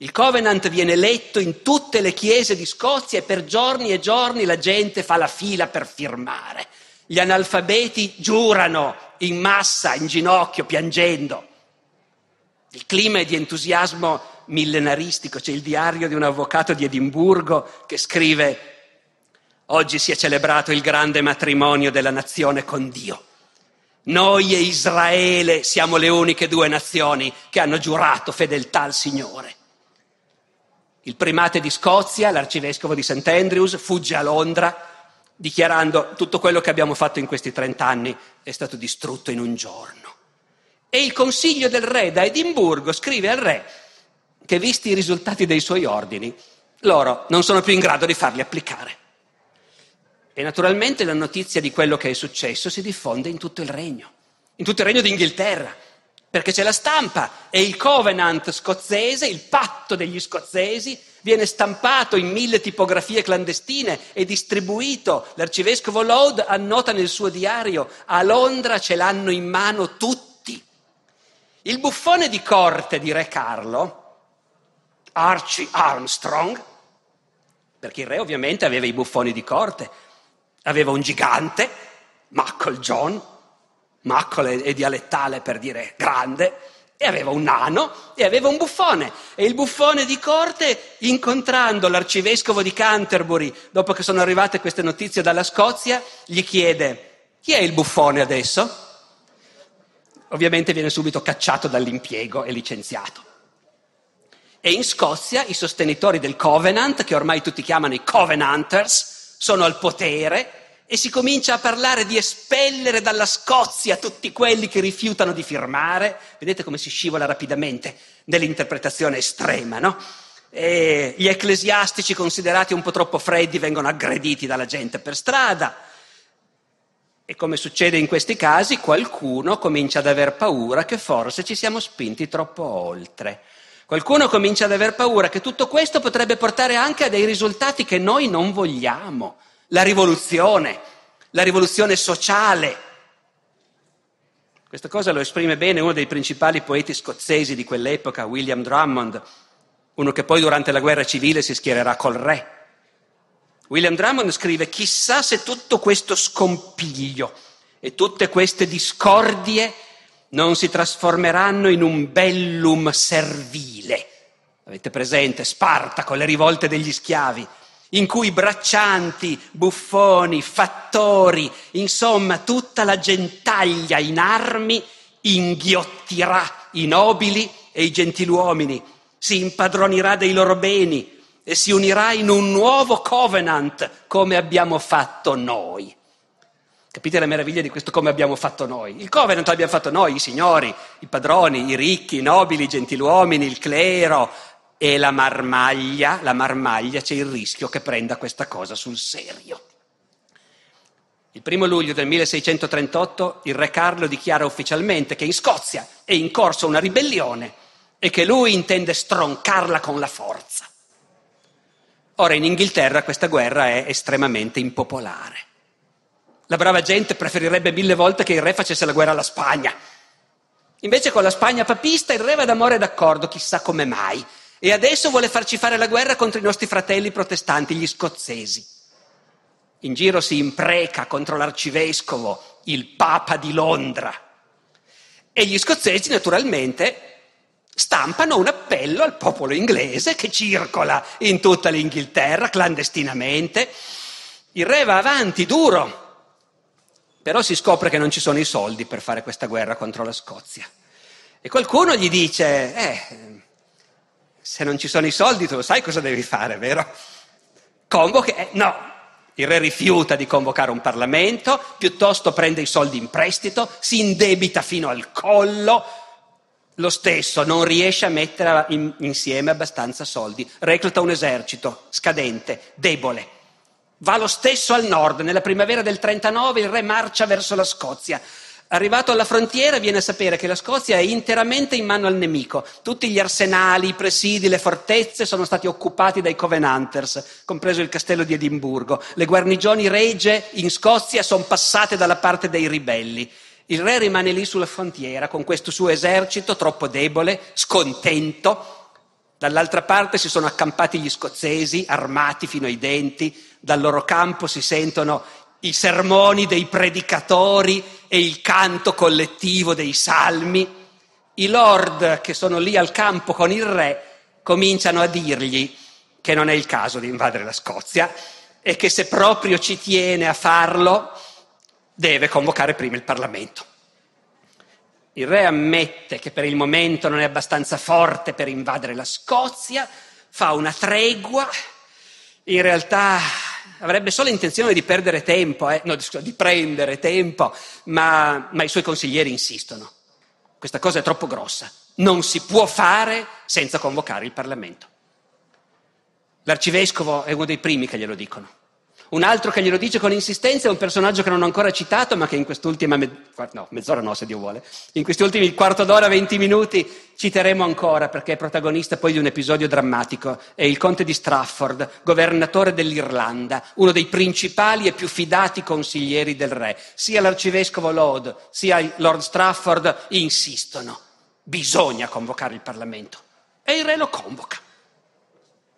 Il Covenant viene letto in tutte le chiese di Scozia e per giorni e giorni la gente fa la fila per firmare. Gli analfabeti giurano in massa, in ginocchio, piangendo. Il clima è di entusiasmo millenaristico. C'è il diario di un avvocato di Edimburgo che scrive Oggi si è celebrato il grande matrimonio della nazione con Dio. Noi e Israele siamo le uniche due nazioni che hanno giurato fedeltà al Signore. Il primate di Scozia, l'arcivescovo di St. Andrews, fugge a Londra dichiarando tutto quello che abbiamo fatto in questi trent'anni è stato distrutto in un giorno. E il consiglio del re da Edimburgo scrive al re che visti i risultati dei suoi ordini, loro non sono più in grado di farli applicare. E naturalmente la notizia di quello che è successo si diffonde in tutto il regno, in tutto il regno d'Inghilterra. Perché c'è la stampa e il covenant scozzese, il patto degli scozzesi, viene stampato in mille tipografie clandestine e distribuito. L'arcivescovo Lode annota nel suo diario, a Londra ce l'hanno in mano tutti. Il buffone di corte di Re Carlo, Archie Armstrong, perché il re ovviamente aveva i buffoni di corte, aveva un gigante, Muckle John, Muckle è dialettale per dire grande, e aveva un nano e aveva un buffone. E il buffone di corte, incontrando l'arcivescovo di Canterbury, dopo che sono arrivate queste notizie dalla Scozia, gli chiede, chi è il buffone adesso? Ovviamente viene subito cacciato dall'impiego e licenziato. E in Scozia i sostenitori del Covenant, che ormai tutti chiamano i Covenanters, sono al potere e si comincia a parlare di espellere dalla Scozia tutti quelli che rifiutano di firmare. Vedete come si scivola rapidamente nell'interpretazione estrema, no? E gli ecclesiastici considerati un po' troppo freddi vengono aggrediti dalla gente per strada. E come succede in questi casi, qualcuno comincia ad aver paura che forse ci siamo spinti troppo oltre. Qualcuno comincia ad aver paura che tutto questo potrebbe portare anche a dei risultati che noi non vogliamo la rivoluzione, la rivoluzione sociale. Questa cosa lo esprime bene uno dei principali poeti scozzesi di quell'epoca, William Drummond, uno che poi durante la guerra civile si schiererà col re. William Drummond scrive, chissà se tutto questo scompiglio e tutte queste discordie non si trasformeranno in un bellum servile. Avete presente Sparta con le rivolte degli schiavi? In cui braccianti, buffoni, fattori, insomma tutta la gentaglia in armi inghiottirà i nobili e i gentiluomini, si impadronirà dei loro beni e si unirà in un nuovo covenant come abbiamo fatto noi. Capite la meraviglia di questo come abbiamo fatto noi? Il covenant l'abbiamo fatto noi, i signori, i padroni, i ricchi, i nobili, i gentiluomini, il clero, e la marmaglia, la marmaglia c'è il rischio che prenda questa cosa sul serio. Il primo luglio del 1638 il re Carlo dichiara ufficialmente che in Scozia è in corso una ribellione e che lui intende stroncarla con la forza. Ora in Inghilterra questa guerra è estremamente impopolare. La brava gente preferirebbe mille volte che il re facesse la guerra alla Spagna. Invece con la Spagna papista il re va d'amore d'accordo, chissà come mai e adesso vuole farci fare la guerra contro i nostri fratelli protestanti, gli scozzesi. In giro si impreca contro l'arcivescovo, il Papa di Londra. E gli scozzesi, naturalmente, stampano un appello al popolo inglese che circola in tutta l'Inghilterra clandestinamente. Il re va avanti, duro, però si scopre che non ci sono i soldi per fare questa guerra contro la Scozia. E qualcuno gli dice, eh, se non ci sono i soldi tu lo sai cosa devi fare, vero? Convochi, eh, no, il re rifiuta di convocare un Parlamento, piuttosto prende i soldi in prestito, si indebita fino al collo, lo stesso non riesce a mettere in, insieme abbastanza soldi, recluta un esercito scadente, debole. Va lo stesso al nord, nella primavera del 39 il re marcia verso la Scozia, Arrivato alla frontiera viene a sapere che la Scozia è interamente in mano al nemico. Tutti gli arsenali, i presidi, le fortezze sono stati occupati dai Covenanters, compreso il castello di Edimburgo. Le guarnigioni regie in Scozia sono passate dalla parte dei ribelli. Il re rimane lì sulla frontiera con questo suo esercito troppo debole, scontento. Dall'altra parte si sono accampati gli scozzesi, armati fino ai denti. Dal loro campo si sentono i sermoni dei predicatori e il canto collettivo dei salmi, i lord che sono lì al campo con il re cominciano a dirgli che non è il caso di invadere la Scozia e che se proprio ci tiene a farlo deve convocare prima il Parlamento. Il re ammette che per il momento non è abbastanza forte per invadere la Scozia, fa una tregua, in realtà avrebbe solo intenzione di perdere tempo, eh? no, di prendere tempo, ma, ma i suoi consiglieri insistono. Questa cosa è troppo grossa, non si può fare senza convocare il Parlamento. L'arcivescovo è uno dei primi che glielo dicono. Un altro che glielo dice con insistenza è un personaggio che non ho ancora citato, ma che in quest'ultima, me- no, mezz'ora no se Dio vuole, in questi ultimi quarto d'ora, venti minuti citeremo ancora perché è protagonista poi di un episodio drammatico. È il conte di Strafford, governatore dell'Irlanda, uno dei principali e più fidati consiglieri del re. Sia l'arcivescovo Laud sia Lord Strafford insistono. Bisogna convocare il Parlamento. E il re lo convoca.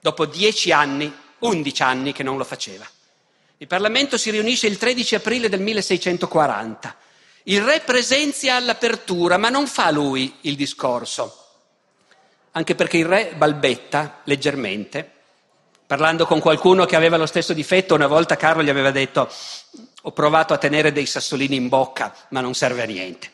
Dopo dieci anni, undici anni che non lo faceva. Il Parlamento si riunisce il 13 aprile del 1640. Il re presenzia all'apertura, ma non fa lui il discorso, anche perché il re balbetta leggermente, parlando con qualcuno che aveva lo stesso difetto. Una volta Carlo gli aveva detto, ho provato a tenere dei sassolini in bocca, ma non serve a niente.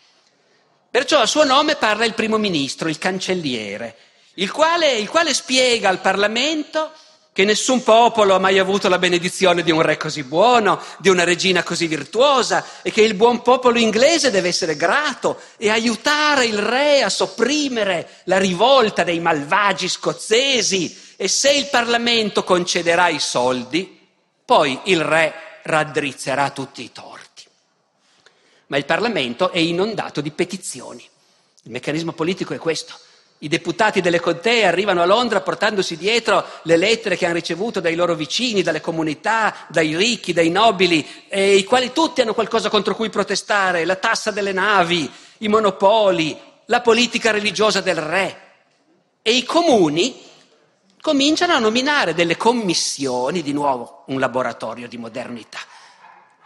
Perciò a suo nome parla il primo ministro, il cancelliere, il quale, il quale spiega al Parlamento che nessun popolo ha mai avuto la benedizione di un re così buono, di una regina così virtuosa e che il buon popolo inglese deve essere grato e aiutare il re a sopprimere la rivolta dei malvagi scozzesi e se il Parlamento concederà i soldi, poi il re raddrizzerà tutti i torti. Ma il Parlamento è inondato di petizioni. Il meccanismo politico è questo i deputati delle contee arrivano a Londra portandosi dietro le lettere che hanno ricevuto dai loro vicini, dalle comunità, dai ricchi, dai nobili, eh, i quali tutti hanno qualcosa contro cui protestare, la tassa delle navi, i monopoli, la politica religiosa del re. E i comuni cominciano a nominare delle commissioni, di nuovo un laboratorio di modernità.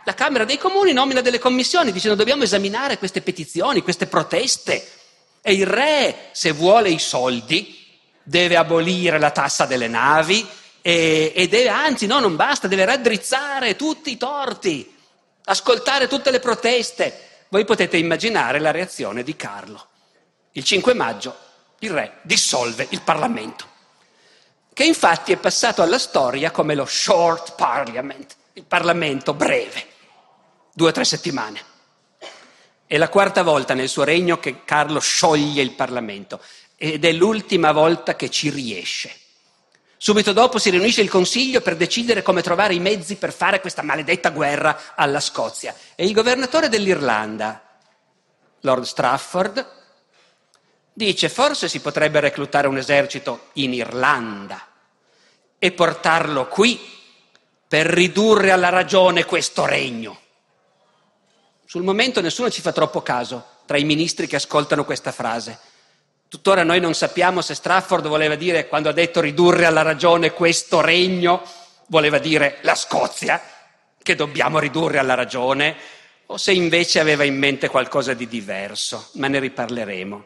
La Camera dei Comuni nomina delle commissioni dicendo dobbiamo esaminare queste petizioni, queste proteste. E il re, se vuole i soldi, deve abolire la tassa delle navi e, e deve, anzi no, non basta, deve raddrizzare tutti i torti, ascoltare tutte le proteste. Voi potete immaginare la reazione di Carlo. Il 5 maggio il re dissolve il Parlamento, che infatti è passato alla storia come lo short parliament, il Parlamento breve, due o tre settimane. È la quarta volta nel suo regno che Carlo scioglie il Parlamento ed è l'ultima volta che ci riesce. Subito dopo si riunisce il Consiglio per decidere come trovare i mezzi per fare questa maledetta guerra alla Scozia. E il governatore dell'Irlanda, Lord Strafford, dice forse si potrebbe reclutare un esercito in Irlanda e portarlo qui per ridurre alla ragione questo regno. Sul momento nessuno ci fa troppo caso tra i ministri che ascoltano questa frase. Tuttora noi non sappiamo se Strafford voleva dire, quando ha detto ridurre alla ragione questo regno, voleva dire la Scozia, che dobbiamo ridurre alla ragione, o se invece aveva in mente qualcosa di diverso, ma ne riparleremo.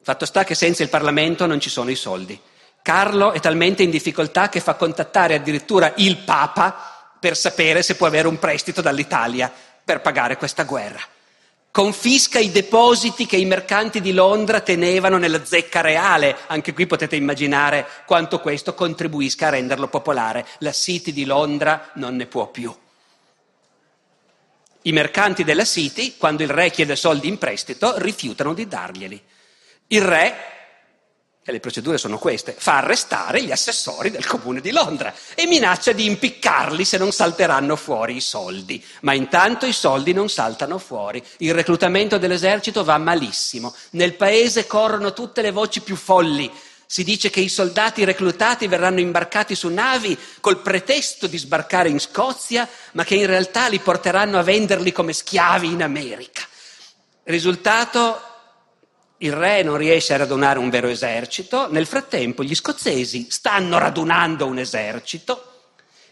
Fatto sta che senza il Parlamento non ci sono i soldi. Carlo è talmente in difficoltà che fa contattare addirittura il Papa per sapere se può avere un prestito dall'Italia per pagare questa guerra. Confisca i depositi che i mercanti di Londra tenevano nella zecca reale. Anche qui potete immaginare quanto questo contribuisca a renderlo popolare. La City di Londra non ne può più. I mercanti della City, quando il re chiede soldi in prestito, rifiutano di darglieli. Il re e le procedure sono queste, fa arrestare gli assessori del comune di Londra e minaccia di impiccarli se non salteranno fuori i soldi. Ma intanto i soldi non saltano fuori, il reclutamento dell'esercito va malissimo, nel paese corrono tutte le voci più folli. Si dice che i soldati reclutati verranno imbarcati su navi col pretesto di sbarcare in Scozia, ma che in realtà li porteranno a venderli come schiavi in America. Risultato il re non riesce a radunare un vero esercito, nel frattempo gli scozzesi stanno radunando un esercito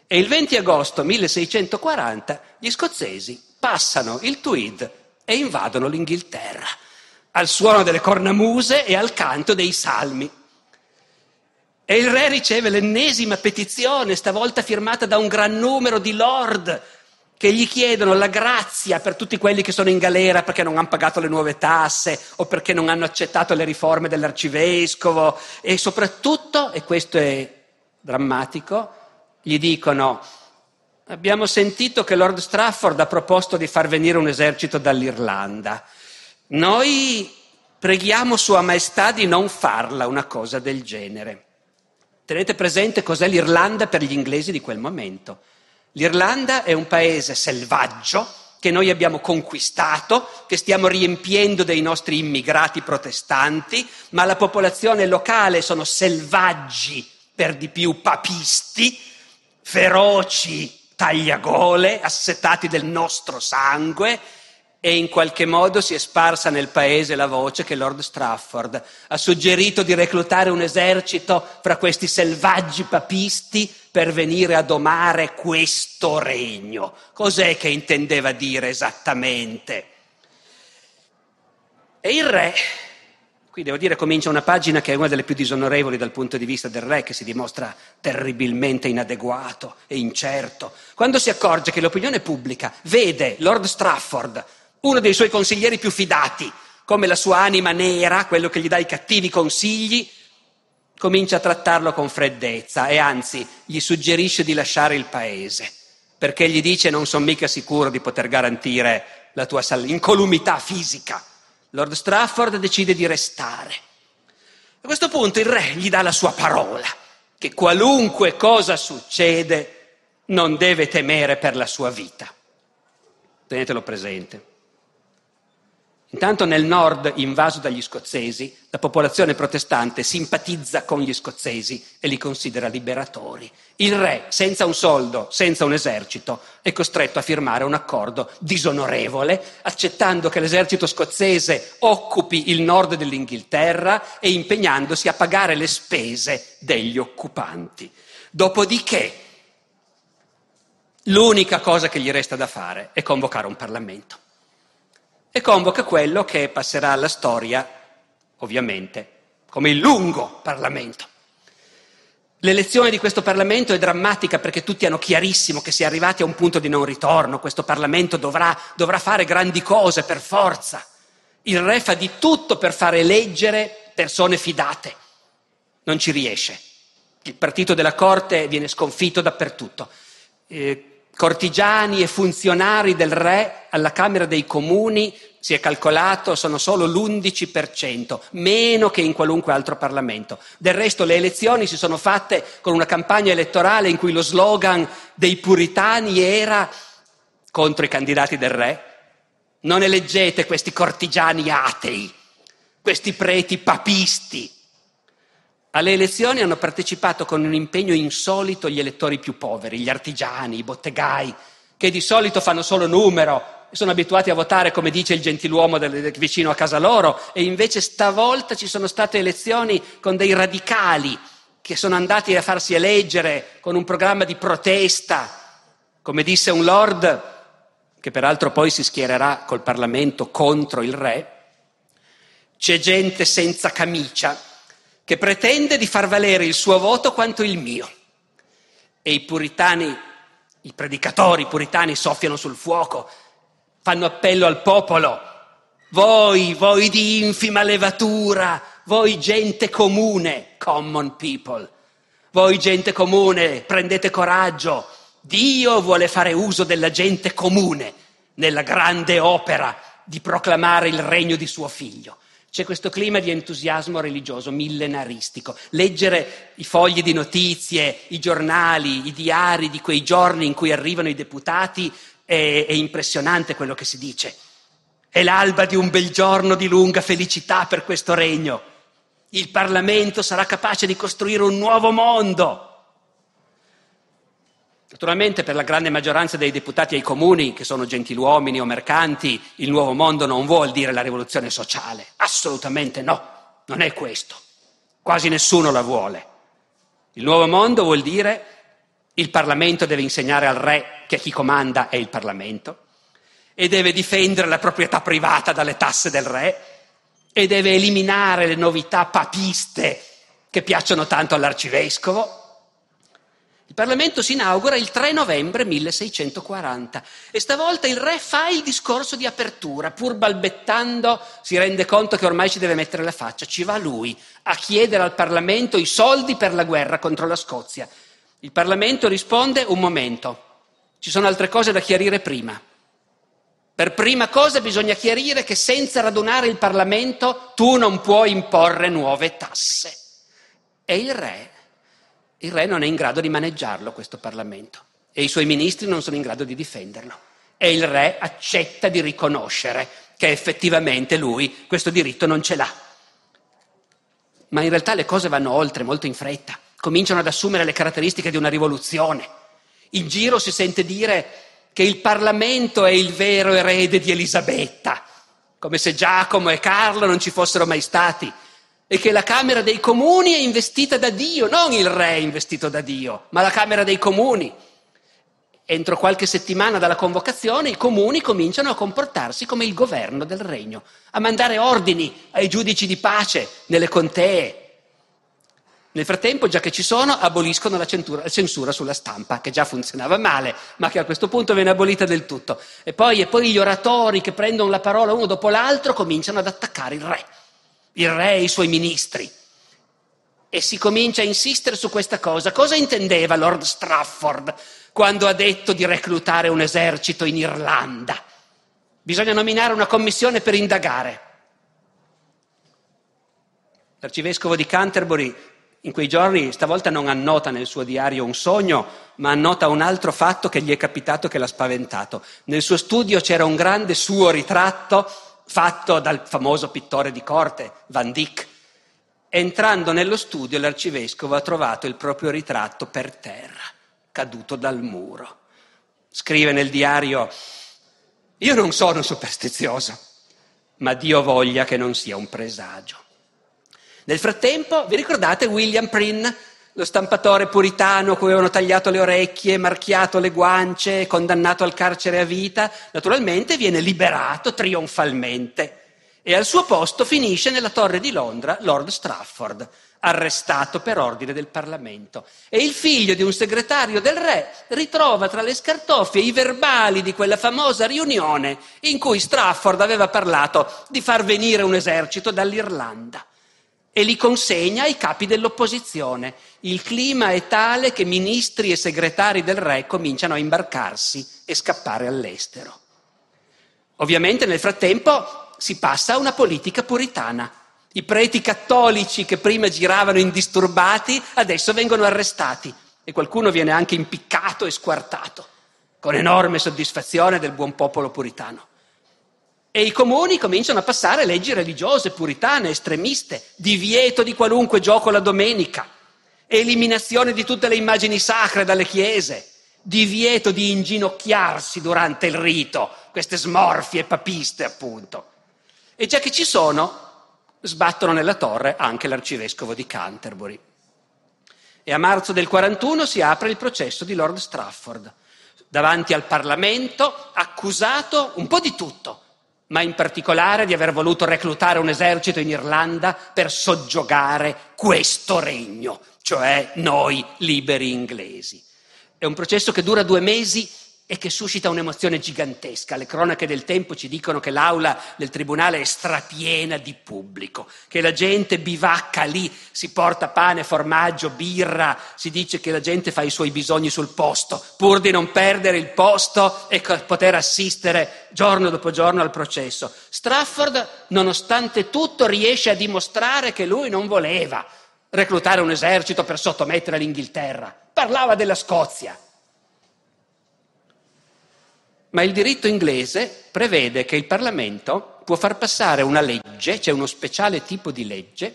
e il 20 agosto 1640 gli scozzesi passano il Tweed e invadono l'Inghilterra, al suono delle cornamuse e al canto dei salmi. E il re riceve l'ennesima petizione, stavolta firmata da un gran numero di lord, che gli chiedono la grazia per tutti quelli che sono in galera perché non hanno pagato le nuove tasse o perché non hanno accettato le riforme dell'arcivescovo e soprattutto, e questo è drammatico, gli dicono abbiamo sentito che Lord Strafford ha proposto di far venire un esercito dall'Irlanda. Noi preghiamo Sua Maestà di non farla una cosa del genere. Tenete presente cos'è l'Irlanda per gli inglesi di quel momento. L'Irlanda è un paese selvaggio che noi abbiamo conquistato, che stiamo riempiendo dei nostri immigrati protestanti, ma la popolazione locale sono selvaggi, per di più papisti, feroci tagliagole, assetati del nostro sangue, e in qualche modo si è sparsa nel paese la voce che Lord Strafford ha suggerito di reclutare un esercito fra questi selvaggi papisti per venire a domare questo regno. Cos'è che intendeva dire esattamente? E il re, qui devo dire comincia una pagina che è una delle più disonorevoli dal punto di vista del re, che si dimostra terribilmente inadeguato e incerto, quando si accorge che l'opinione pubblica vede Lord Strafford uno dei suoi consiglieri più fidati, come la sua anima nera, quello che gli dà i cattivi consigli, comincia a trattarlo con freddezza e anzi gli suggerisce di lasciare il paese, perché gli dice non sono mica sicuro di poter garantire la tua incolumità fisica. Lord Strafford decide di restare. A questo punto il re gli dà la sua parola, che qualunque cosa succede non deve temere per la sua vita. Tenetelo presente. Intanto nel nord, invaso dagli scozzesi, la popolazione protestante simpatizza con gli scozzesi e li considera liberatori. Il re, senza un soldo, senza un esercito, è costretto a firmare un accordo disonorevole, accettando che l'esercito scozzese occupi il nord dell'Inghilterra e impegnandosi a pagare le spese degli occupanti. Dopodiché, l'unica cosa che gli resta da fare è convocare un Parlamento e convoca quello che passerà alla storia, ovviamente, come il lungo Parlamento. L'elezione di questo Parlamento è drammatica perché tutti hanno chiarissimo che si è arrivati a un punto di non ritorno, questo Parlamento dovrà, dovrà fare grandi cose per forza. Il re fa di tutto per fare eleggere persone fidate, non ci riesce. Il partito della Corte viene sconfitto dappertutto. Eh, cortigiani e funzionari del re alla Camera dei Comuni si è calcolato sono solo l'11%, meno che in qualunque altro Parlamento. Del resto le elezioni si sono fatte con una campagna elettorale in cui lo slogan dei puritani era contro i candidati del re, non eleggete questi cortigiani atei, questi preti papisti, alle elezioni hanno partecipato con un impegno insolito gli elettori più poveri, gli artigiani, i bottegai, che di solito fanno solo numero, sono abituati a votare come dice il gentiluomo del, vicino a casa loro. E invece stavolta ci sono state elezioni con dei radicali che sono andati a farsi eleggere con un programma di protesta, come disse un lord, che peraltro poi si schiererà col Parlamento contro il re, c'è gente senza camicia che pretende di far valere il suo voto quanto il mio. E i puritani, i predicatori puritani soffiano sul fuoco, fanno appello al popolo. Voi, voi di infima levatura, voi gente comune, common people, voi gente comune, prendete coraggio. Dio vuole fare uso della gente comune nella grande opera di proclamare il regno di suo figlio. C'è questo clima di entusiasmo religioso millenaristico. Leggere i fogli di notizie, i giornali, i diari di quei giorni in cui arrivano i deputati è, è impressionante quello che si dice. È l'alba di un bel giorno di lunga felicità per questo regno. Il Parlamento sarà capace di costruire un nuovo mondo. Naturalmente per la grande maggioranza dei deputati ai comuni, che sono gentiluomini o mercanti, il nuovo mondo non vuol dire la rivoluzione sociale. Assolutamente no, non è questo. Quasi nessuno la vuole. Il nuovo mondo vuol dire il Parlamento deve insegnare al re che chi comanda è il Parlamento e deve difendere la proprietà privata dalle tasse del re e deve eliminare le novità papiste che piacciono tanto all'arcivescovo il Parlamento si inaugura il 3 novembre 1640 e stavolta il re fa il discorso di apertura, pur balbettando si rende conto che ormai ci deve mettere la faccia, ci va lui a chiedere al Parlamento i soldi per la guerra contro la Scozia. Il Parlamento risponde un momento, ci sono altre cose da chiarire prima. Per prima cosa bisogna chiarire che senza radunare il Parlamento tu non puoi imporre nuove tasse. E il re Il re non è in grado di maneggiarlo, questo Parlamento, e i suoi ministri non sono in grado di difenderlo. E il re accetta di riconoscere che effettivamente lui questo diritto non ce l'ha. Ma in realtà le cose vanno oltre, molto in fretta, cominciano ad assumere le caratteristiche di una rivoluzione. In giro si sente dire che il Parlamento è il vero erede di Elisabetta, come se Giacomo e Carlo non ci fossero mai stati, e che la Camera dei Comuni è investita da Dio, non il re è investito da Dio, ma la Camera dei Comuni. Entro qualche settimana dalla convocazione i comuni cominciano a comportarsi come il governo del regno, a mandare ordini ai giudici di pace nelle contee, nel frattempo, già che ci sono, aboliscono la censura, la censura, sulla stampa, che già funzionava male, ma che a questo punto viene abolita del tutto. E poi, e poi gli oratori che prendono la parola uno dopo l'altro cominciano ad attaccare il re, il re e i suoi ministri. E si comincia a insistere su questa cosa. Cosa intendeva Lord Strafford quando ha detto di reclutare un esercito in Irlanda? Bisogna nominare una commissione per indagare. L'arcivescovo di Canterbury in quei giorni stavolta non annota nel suo diario un sogno, ma annota un altro fatto che gli è capitato che l'ha spaventato. Nel suo studio c'era un grande suo ritratto fatto dal famoso pittore di corte, Van Dyck. Entrando nello studio l'arcivescovo ha trovato il proprio ritratto per terra, caduto dal muro. Scrive nel diario, io non sono superstizioso, ma Dio voglia che non sia un presagio. Nel frattempo, vi ricordate William Prynne, lo stampatore puritano cui avevano tagliato le orecchie, marchiato le guance, condannato al carcere a vita? Naturalmente viene liberato trionfalmente e al suo posto finisce nella torre di Londra Lord Strafford, arrestato per ordine del Parlamento. E il figlio di un segretario del re ritrova tra le scartoffie i verbali di quella famosa riunione in cui Strafford aveva parlato di far venire un esercito dall'Irlanda e li consegna ai capi dell'opposizione. Il clima è tale che ministri e segretari del re cominciano a imbarcarsi e scappare all'estero. Ovviamente nel frattempo si passa a una politica puritana. I preti cattolici che prima giravano indisturbati adesso vengono arrestati e qualcuno viene anche impiccato e squartato, con enorme soddisfazione del buon popolo puritano. E i comuni cominciano a passare leggi religiose, puritane, estremiste, divieto di qualunque gioco la domenica, eliminazione di tutte le immagini sacre dalle chiese, divieto di inginocchiarsi durante il rito, queste smorfie papiste appunto. E già che ci sono, sbattono nella torre anche l'arcivescovo di Canterbury. E a marzo del 41 si apre il processo di Lord Strafford, davanti al Parlamento, accusato un po' di tutto ma in particolare di aver voluto reclutare un esercito in Irlanda per soggiogare questo regno, cioè noi liberi inglesi. È un processo che dura due mesi e che suscita un'emozione gigantesca. Le cronache del tempo ci dicono che l'aula del tribunale è strapiena di pubblico, che la gente bivacca lì, si porta pane, formaggio, birra, si dice che la gente fa i suoi bisogni sul posto, pur di non perdere il posto e poter assistere giorno dopo giorno al processo. Strafford, nonostante tutto, riesce a dimostrare che lui non voleva reclutare un esercito per sottomettere l'Inghilterra, parlava della Scozia ma il diritto inglese prevede che il Parlamento può far passare una legge, c'è uno speciale tipo di legge,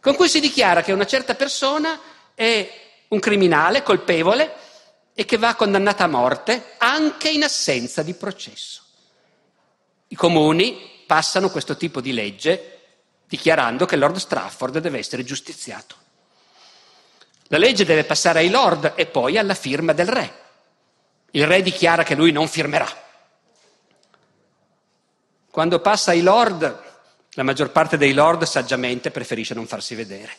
con cui si dichiara che una certa persona è un criminale colpevole e che va condannata a morte anche in assenza di processo. I comuni passano questo tipo di legge dichiarando che Lord Strafford deve essere giustiziato. La legge deve passare ai Lord e poi alla firma del re. Il re dichiara che lui non firmerà. Quando passa ai lord, la maggior parte dei lord saggiamente preferisce non farsi vedere.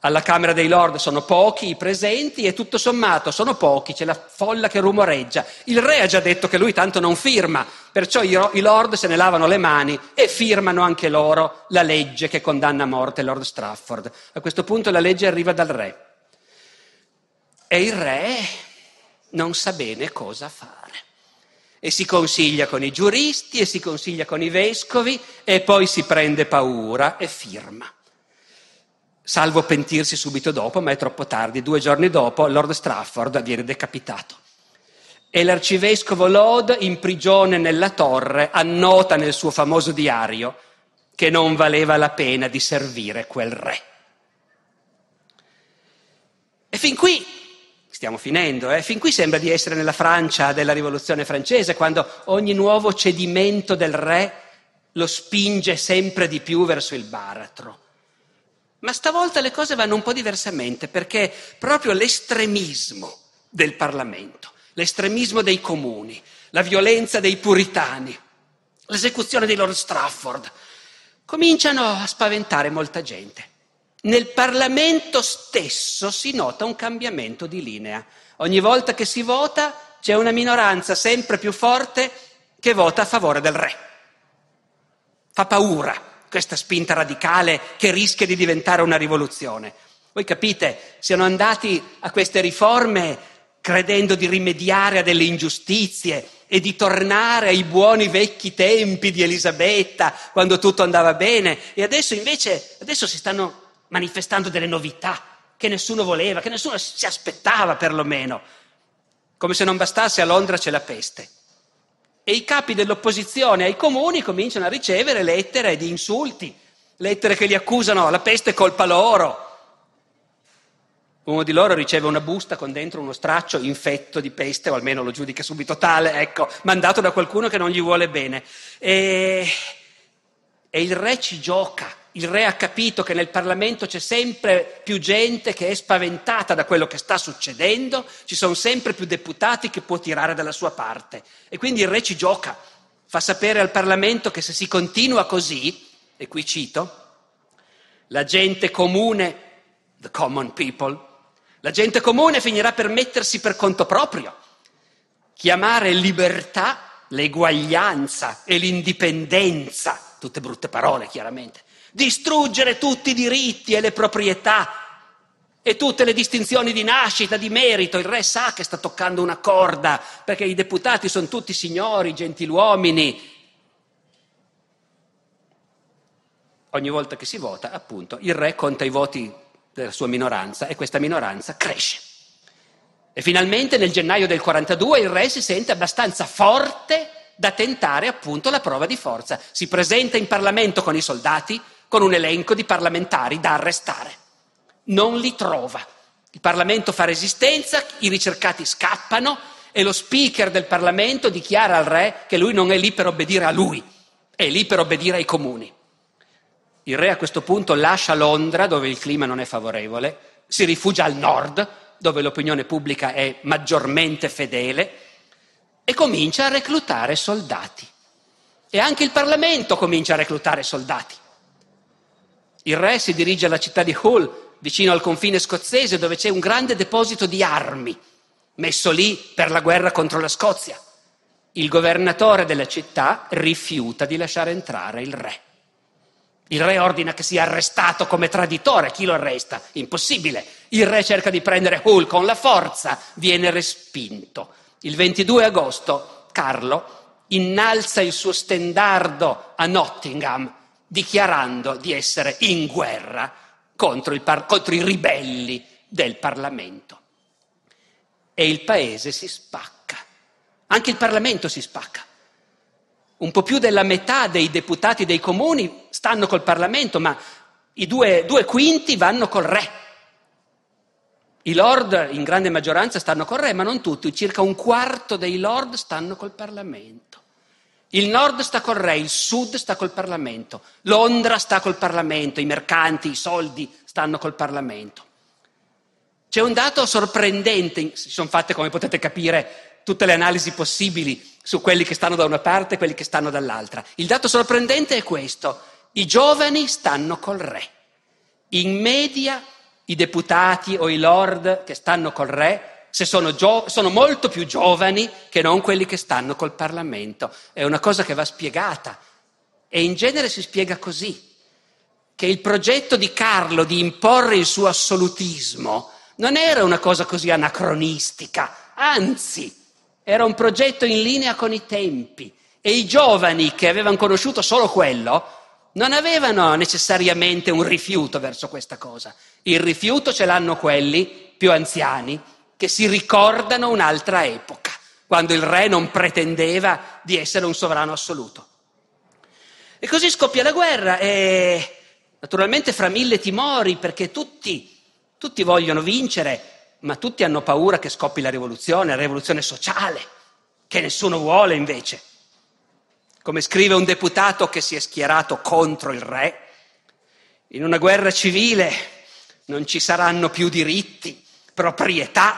Alla Camera dei Lord sono pochi i presenti e tutto sommato sono pochi, c'è la folla che rumoreggia. Il re ha già detto che lui tanto non firma, perciò i Lord se ne lavano le mani e firmano anche loro la legge che condanna a morte Lord Strafford. A questo punto la legge arriva dal re. E il re non sa bene cosa fare. E si consiglia con i giuristi e si consiglia con i vescovi e poi si prende paura e firma. salvo pentirsi subito dopo, ma è troppo tardi. Due giorni dopo Lord Strafford viene decapitato. E l'arcivescovo Lode, in prigione nella torre, annota nel suo famoso diario che non valeva la pena di servire quel re. E fin qui, stiamo finendo, eh, fin qui sembra di essere nella Francia della rivoluzione francese, quando ogni nuovo cedimento del re lo spinge sempre di più verso il baratro. Ma stavolta le cose vanno un po' diversamente perché proprio l'estremismo del Parlamento, l'estremismo dei comuni, la violenza dei puritani, l'esecuzione di Lord Strafford, cominciano a spaventare molta gente. Nel Parlamento stesso si nota un cambiamento di linea. Ogni volta che si vota c'è una minoranza sempre più forte che vota a favore del re. Fa paura questa spinta radicale che rischia di diventare una rivoluzione. Voi capite, siano andati a queste riforme credendo di rimediare a delle ingiustizie e di tornare ai buoni vecchi tempi di Elisabetta, quando tutto andava bene, e adesso invece adesso si stanno manifestando delle novità che nessuno voleva, che nessuno si aspettava perlomeno. Come se non bastasse a Londra c'è la peste e i capi dell'opposizione ai comuni cominciano a ricevere lettere di insulti, lettere che li accusano, la peste è colpa loro. Uno di loro riceve una busta con dentro uno straccio infetto di peste, o almeno lo giudica subito tale, ecco, mandato da qualcuno che non gli vuole bene. E, e il re ci gioca il re ha capito che nel Parlamento c'è sempre più gente che è spaventata da quello che sta succedendo, ci sono sempre più deputati che può tirare dalla sua parte. E quindi il re ci gioca, fa sapere al Parlamento che se si continua così, e qui cito, la gente comune, the common people, la gente comune finirà per mettersi per conto proprio, chiamare libertà l'eguaglianza e l'indipendenza, tutte brutte parole chiaramente, distruggere tutti i diritti e le proprietà e tutte le distinzioni di nascita, di merito. Il re sa che sta toccando una corda, perché i deputati sono tutti signori, gentiluomini. Ogni volta che si vota, appunto, il re conta i voti della sua minoranza e questa minoranza cresce. E finalmente nel gennaio del 42 il re si sente abbastanza forte da tentare appunto la prova di forza. Si presenta in Parlamento con i soldati, con un elenco di parlamentari da arrestare. Non li trova. Il Parlamento fa resistenza, i ricercati scappano e lo speaker del Parlamento dichiara al re che lui non è lì per obbedire a lui, è lì per obbedire ai comuni. Il re a questo punto lascia Londra, dove il clima non è favorevole, si rifugia al nord, dove l'opinione pubblica è maggiormente fedele, e comincia a reclutare soldati. E anche il Parlamento comincia a reclutare soldati. Il re si dirige alla città di Hull, vicino al confine scozzese, dove c'è un grande deposito di armi, messo lì per la guerra contro la Scozia. Il governatore della città rifiuta di lasciare entrare il re. Il re ordina che sia arrestato come traditore. Chi lo arresta? Impossibile. Il re cerca di prendere Hull con la forza, viene respinto. Il 22 agosto Carlo innalza il suo stendardo a Nottingham dichiarando di essere in guerra contro, par- contro i ribelli del Parlamento. E il paese si spacca, anche il Parlamento si spacca. Un po' più della metà dei deputati dei comuni stanno col Parlamento, ma i due, due quinti vanno col re. I lord in grande maggioranza stanno col re, ma non tutti, circa un quarto dei lord stanno col Parlamento. Il nord sta col re, il sud sta col Parlamento, Londra sta col Parlamento, i mercanti, i soldi stanno col Parlamento. C'è un dato sorprendente, si sono fatte come potete capire tutte le analisi possibili su quelli che stanno da una parte e quelli che stanno dall'altra. Il dato sorprendente è questo, i giovani stanno col re. In media i deputati o i lord che stanno col re se sono, gio- sono, molto più giovani che non quelli che stanno col Parlamento. È una cosa che va spiegata e in genere si spiega così, che il progetto di Carlo di imporre il suo assolutismo non era una cosa così anacronistica, anzi era un progetto in linea con i tempi e i giovani che avevano conosciuto solo quello non avevano necessariamente un rifiuto verso questa cosa. Il rifiuto ce l'hanno quelli più anziani che si ricordano un'altra epoca, quando il re non pretendeva di essere un sovrano assoluto. E così scoppia la guerra e naturalmente fra mille timori perché tutti, tutti vogliono vincere, ma tutti hanno paura che scoppi la rivoluzione, la rivoluzione sociale, che nessuno vuole invece. Come scrive un deputato che si è schierato contro il re, in una guerra civile non ci saranno più diritti, proprietà,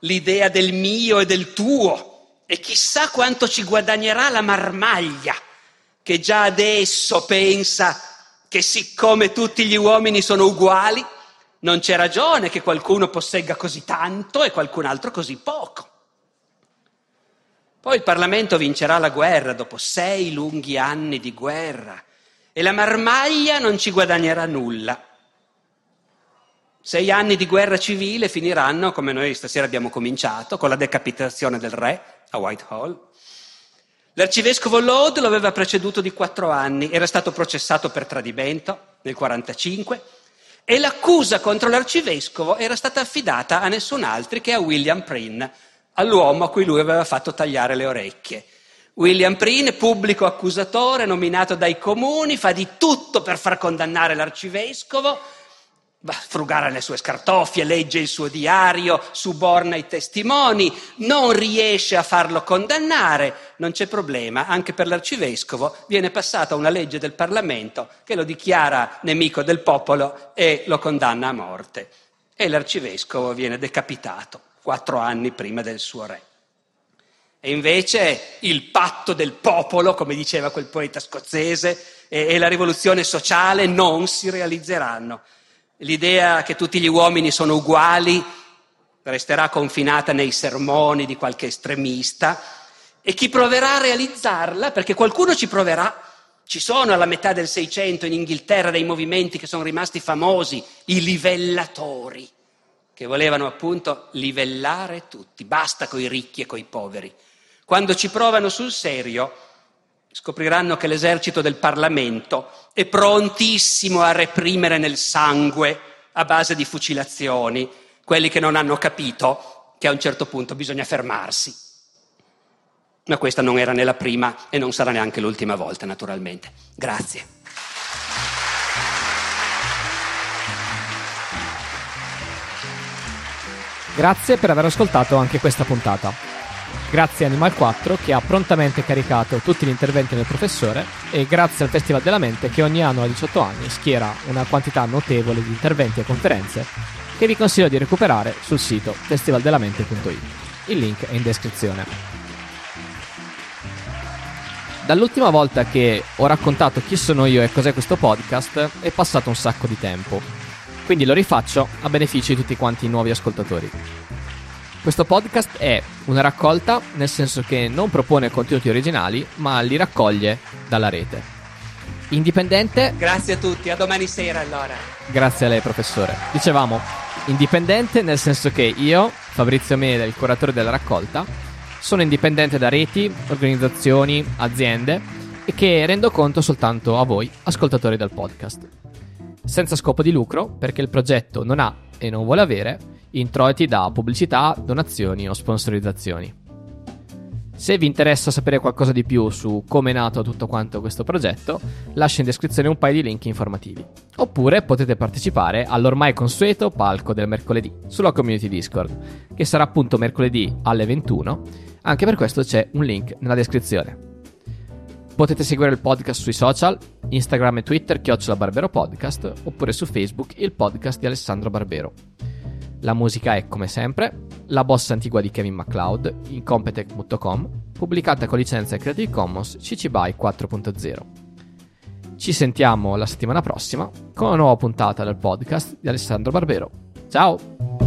l'idea del mio e del tuo e chissà quanto ci guadagnerà la marmaglia che già adesso pensa che siccome tutti gli uomini sono uguali, non c'è ragione che qualcuno possegga così tanto e qualcun altro così poco. Poi il Parlamento vincerà la guerra dopo sei lunghi anni di guerra e la marmaglia non ci guadagnerà nulla. Sei anni di guerra civile finiranno, come noi stasera abbiamo cominciato, con la decapitazione del re a Whitehall L'arcivescovo Lode lo aveva preceduto di quattro anni, era stato processato per tradimento nel 1945 e l'accusa contro l'arcivescovo era stata affidata a nessun altro che a William Prynne, all'uomo a cui lui aveva fatto tagliare le orecchie. William Prynne, pubblico accusatore nominato dai comuni, fa di tutto per far condannare l'arcivescovo, va a frugare le sue scartoffie, legge il suo diario, suborna i testimoni, non riesce a farlo condannare, non c'è problema, anche per l'arcivescovo viene passata una legge del Parlamento che lo dichiara nemico del popolo e lo condanna a morte. E l'arcivescovo viene decapitato quattro anni prima del suo re. E invece il patto del popolo, come diceva quel poeta scozzese, e la rivoluzione sociale non si realizzeranno L'idea che tutti gli uomini sono uguali resterà confinata nei sermoni di qualche estremista e chi proverà a realizzarla, perché qualcuno ci proverà, ci sono alla metà del Seicento in Inghilterra dei movimenti che sono rimasti famosi, i livellatori, che volevano appunto livellare tutti, basta coi ricchi e coi poveri. Quando ci provano sul serio, scopriranno che l'esercito del Parlamento è prontissimo a reprimere nel sangue a base di fucilazioni quelli che non hanno capito che a un certo punto bisogna fermarsi. Ma questa non era né la prima e non sarà neanche l'ultima volta, naturalmente. Grazie. Grazie per aver ascoltato anche questa puntata grazie a Animal 4 che ha prontamente caricato tutti gli interventi del professore e grazie al Festival della Mente che ogni anno a 18 anni schiera una quantità notevole di interventi e conferenze che vi consiglio di recuperare sul sito festivaldelamente.it. Il link è in descrizione. Dall'ultima volta che ho raccontato chi sono io e cos'è questo podcast è passato un sacco di tempo, quindi lo rifaccio a beneficio di tutti quanti i nuovi ascoltatori. Questo podcast è una raccolta, nel senso che non propone contenuti originali, ma li raccoglie dalla rete. Indipendente. Grazie a tutti, a domani sera allora. Grazie a lei, professore. Dicevamo, indipendente nel senso che io, Fabrizio Mele, il curatore della raccolta, sono indipendente da reti, organizzazioni, aziende e che rendo conto soltanto a voi, ascoltatori del podcast. Senza scopo di lucro, perché il progetto non ha e non vuole avere introiti da pubblicità, donazioni o sponsorizzazioni. Se vi interessa sapere qualcosa di più su come è nato tutto quanto questo progetto, lascio in descrizione un paio di link informativi. Oppure potete partecipare all'ormai consueto palco del mercoledì sulla community Discord, che sarà appunto mercoledì alle 21. Anche per questo c'è un link nella descrizione. Potete seguire il podcast sui social, Instagram e Twitter, chiocciola Barbero Podcast, oppure su Facebook, il podcast di Alessandro Barbero. La musica è, come sempre, La bossa antigua di Kevin MacLeod in Competech.com, pubblicata con licenza Creative Commons CC BY 4.0. Ci sentiamo la settimana prossima con una nuova puntata del podcast di Alessandro Barbero. Ciao!